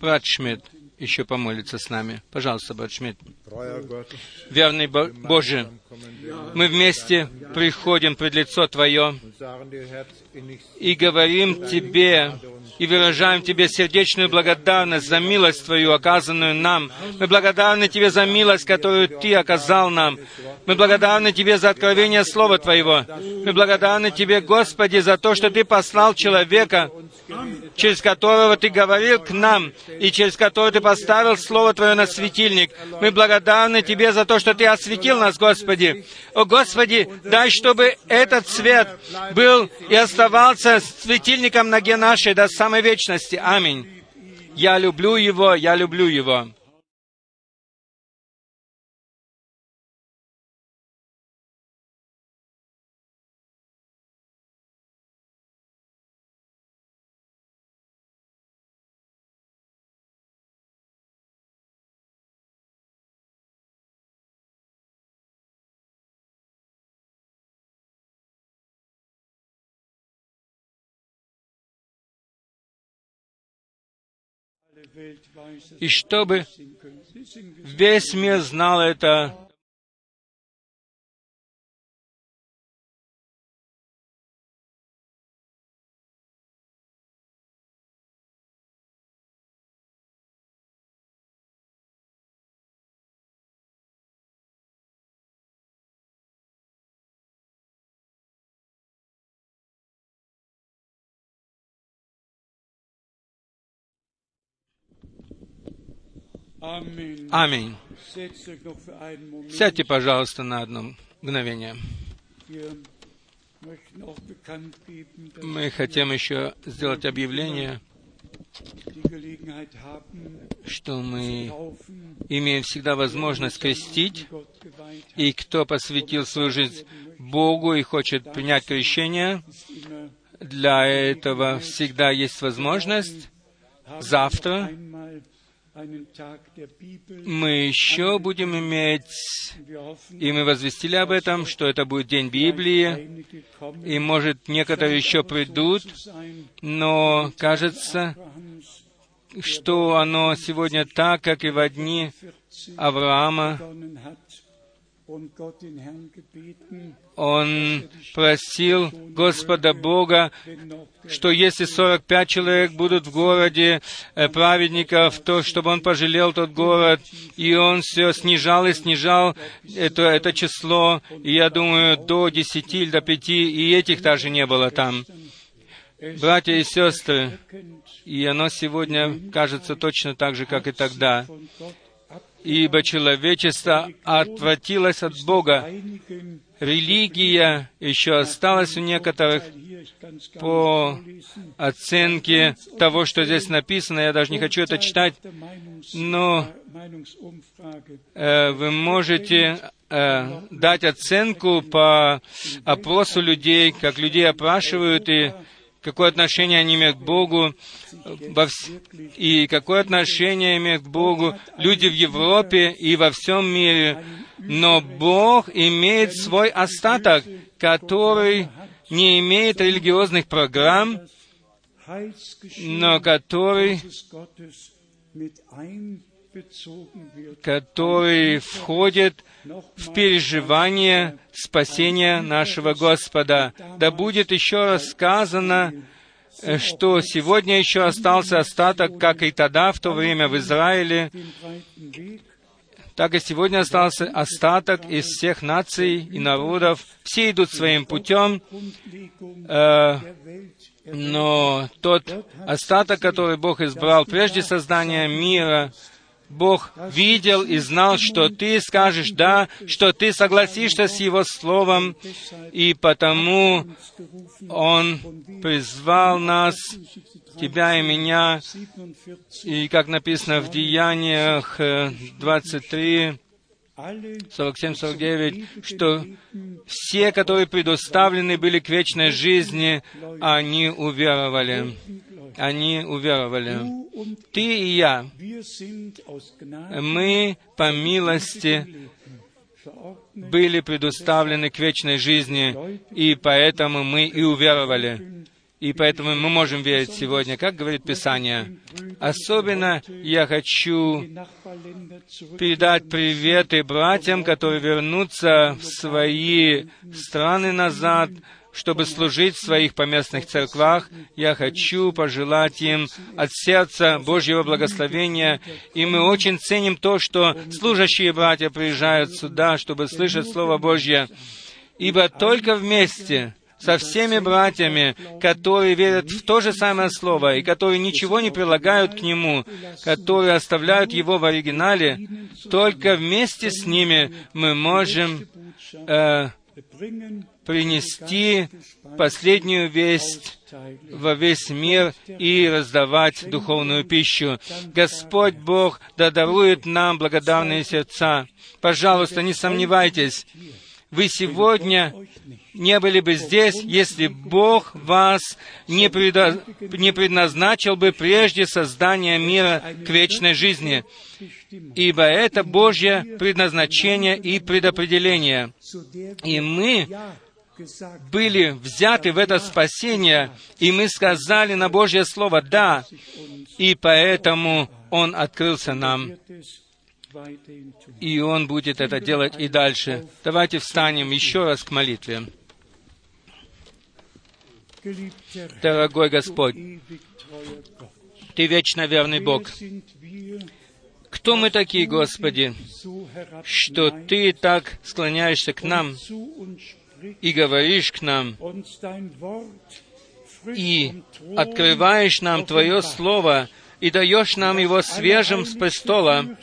Брат Шмидт еще помолится с нами. Пожалуйста, брат Шмидт. Верный Бо- Боже, мы вместе приходим пред лицо Твое и говорим Тебе и выражаем Тебе сердечную благодарность за милость Твою, оказанную нам. Мы благодарны Тебе за милость, которую Ты оказал нам. Мы благодарны Тебе за откровение Слова Твоего. Мы благодарны Тебе, Господи, за то, что Ты послал человека, через которого Ты говорил к нам, и через которого Ты поставил Слово Твое на светильник. Мы благодарны Тебе за то, что Ты осветил нас, Господи. О, Господи, дай, чтобы этот свет был и оставался светильником ноге нашей до самой вечности. Аминь. Я люблю Его, я люблю Его. И чтобы весь мир знал это, Аминь. Сядьте, пожалуйста, на одно мгновение. Мы хотим еще сделать объявление, что мы имеем всегда возможность крестить, и кто посвятил свою жизнь Богу и хочет принять крещение, для этого всегда есть возможность. Завтра Мы еще будем иметь, и мы возвестили об этом, что это будет День Библии, и, может, некоторые еще придут, но кажется, что оно сегодня так, как и во дни 14 Авраама. Он просил Господа Бога, что если 45 человек будут в городе э, праведников, то чтобы он пожалел тот город, и он все снижал и снижал это, это число, и я думаю, до 10 или до 5, и этих даже не было там. Братья и сестры, и оно сегодня кажется точно так же, как и тогда. Ибо человечество отвратилось от Бога. Религия еще осталась у некоторых, по оценке того, что здесь написано, я даже не хочу это читать, но э, вы можете э, дать оценку по опросу людей, как людей опрашивают, и какое отношение они имеют к Богу, вс- и какое отношение имеют к Богу люди в Европе и во всем мире. Но Бог имеет свой остаток, который не имеет религиозных программ, но который который входит в переживание спасения нашего Господа. Да будет еще раз сказано, э, что сегодня еще остался остаток, как и тогда, в то время в Израиле, так и сегодня остался остаток из всех наций и народов. Все идут своим путем, э, но тот остаток, который Бог избрал прежде создания мира, Бог видел и знал, что ты скажешь «да», что ты согласишься с Его Словом, и потому Он призвал нас, тебя и меня, 47 и как написано в Деяниях э, 23, alle 47-49, что все, которые предоставлены были к вечной жизни, они уверовали. Они уверовали. Ты и я, мы по милости были предоставлены к вечной жизни, и поэтому мы и уверовали. И поэтому мы можем верить сегодня, как говорит Писание. Особенно я хочу передать приветы братьям, которые вернутся в свои страны назад, чтобы служить в своих поместных церквах. Я хочу пожелать им от сердца Божьего благословения. И мы очень ценим то, что служащие братья приезжают сюда, чтобы слышать Слово Божье. Ибо только вместе со всеми братьями, которые верят в то же самое Слово и которые ничего не прилагают к нему, которые оставляют его в оригинале, только вместе с ними мы можем э, принести последнюю весть во весь мир и раздавать духовную пищу. Господь Бог да дарует нам благодарные сердца. Пожалуйста, не сомневайтесь, вы сегодня не были бы здесь, если Бог вас не, предо- не предназначил бы прежде создания мира к вечной жизни. Ибо это Божье предназначение и предопределение. И мы были взяты в это спасение, и мы сказали на Божье Слово «да», и поэтому Он открылся нам, и Он будет это делать и дальше. Давайте встанем еще раз к молитве. Дорогой Господь, Ты вечно верный Бог. Кто мы такие, Господи, что Ты так склоняешься к нам и говоришь к нам, и открываешь нам Твое Слово и даешь нам его свежим с престола.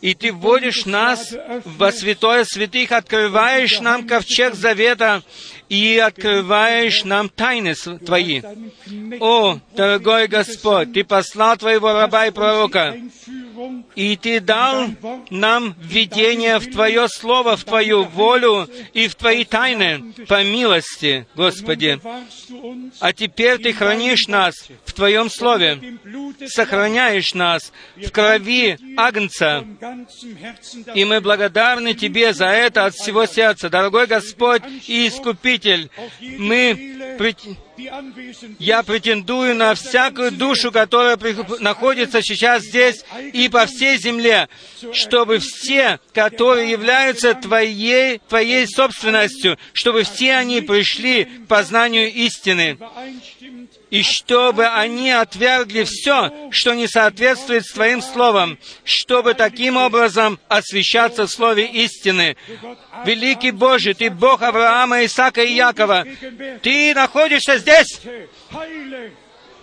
И Ты вводишь нас во святое святых, открываешь нам ковчег завета и открываешь нам тайны Твои. О, дорогой Господь, Ты послал Твоего раба и пророка, и Ты дал нам введение в Твое Слово, в Твою волю и в Твои тайны, по милости, Господи. А теперь Ты хранишь нас в Твоем Слове, сохраняешь нас в крови Агнца, и мы благодарны Тебе за это от всего сердца. Дорогой Господь и Искупитель, мы прет- я претендую на всякую душу, которая находится сейчас здесь и по всей земле, чтобы все, которые являются Твоей, Твоей собственностью, чтобы все они пришли к познанию истины, и чтобы они отвергли все, что не соответствует с Твоим Словом, чтобы таким образом освещаться в Слове истины. Великий Боже, Ты Бог Авраама, Исаака и Якова. Ты находишься здесь.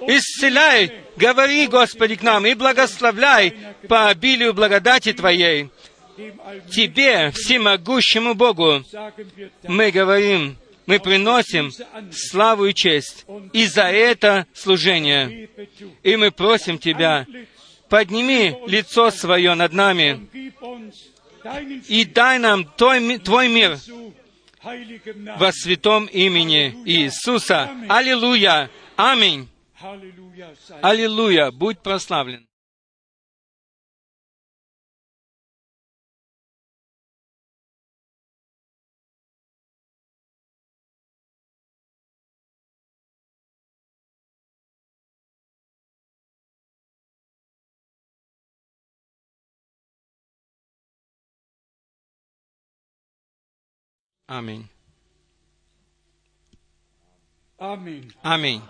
Исцеляй, говори, Господи, к нам и благословляй по обилию благодати Твоей. Тебе, всемогущему Богу, мы говорим, мы приносим славу и честь и за это служение. И мы просим Тебя, подними лицо свое над нами и дай нам Твой, Твой мир во святом имени Иисуса. Аллилуйя! Аминь! Аллилуйя! Будь прославлен! Аминь. Аминь.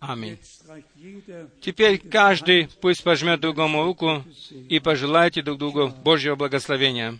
Аминь. Jeder Теперь каждый пусть пожмет другому руку и пожелайте друг другу Божьего благословения.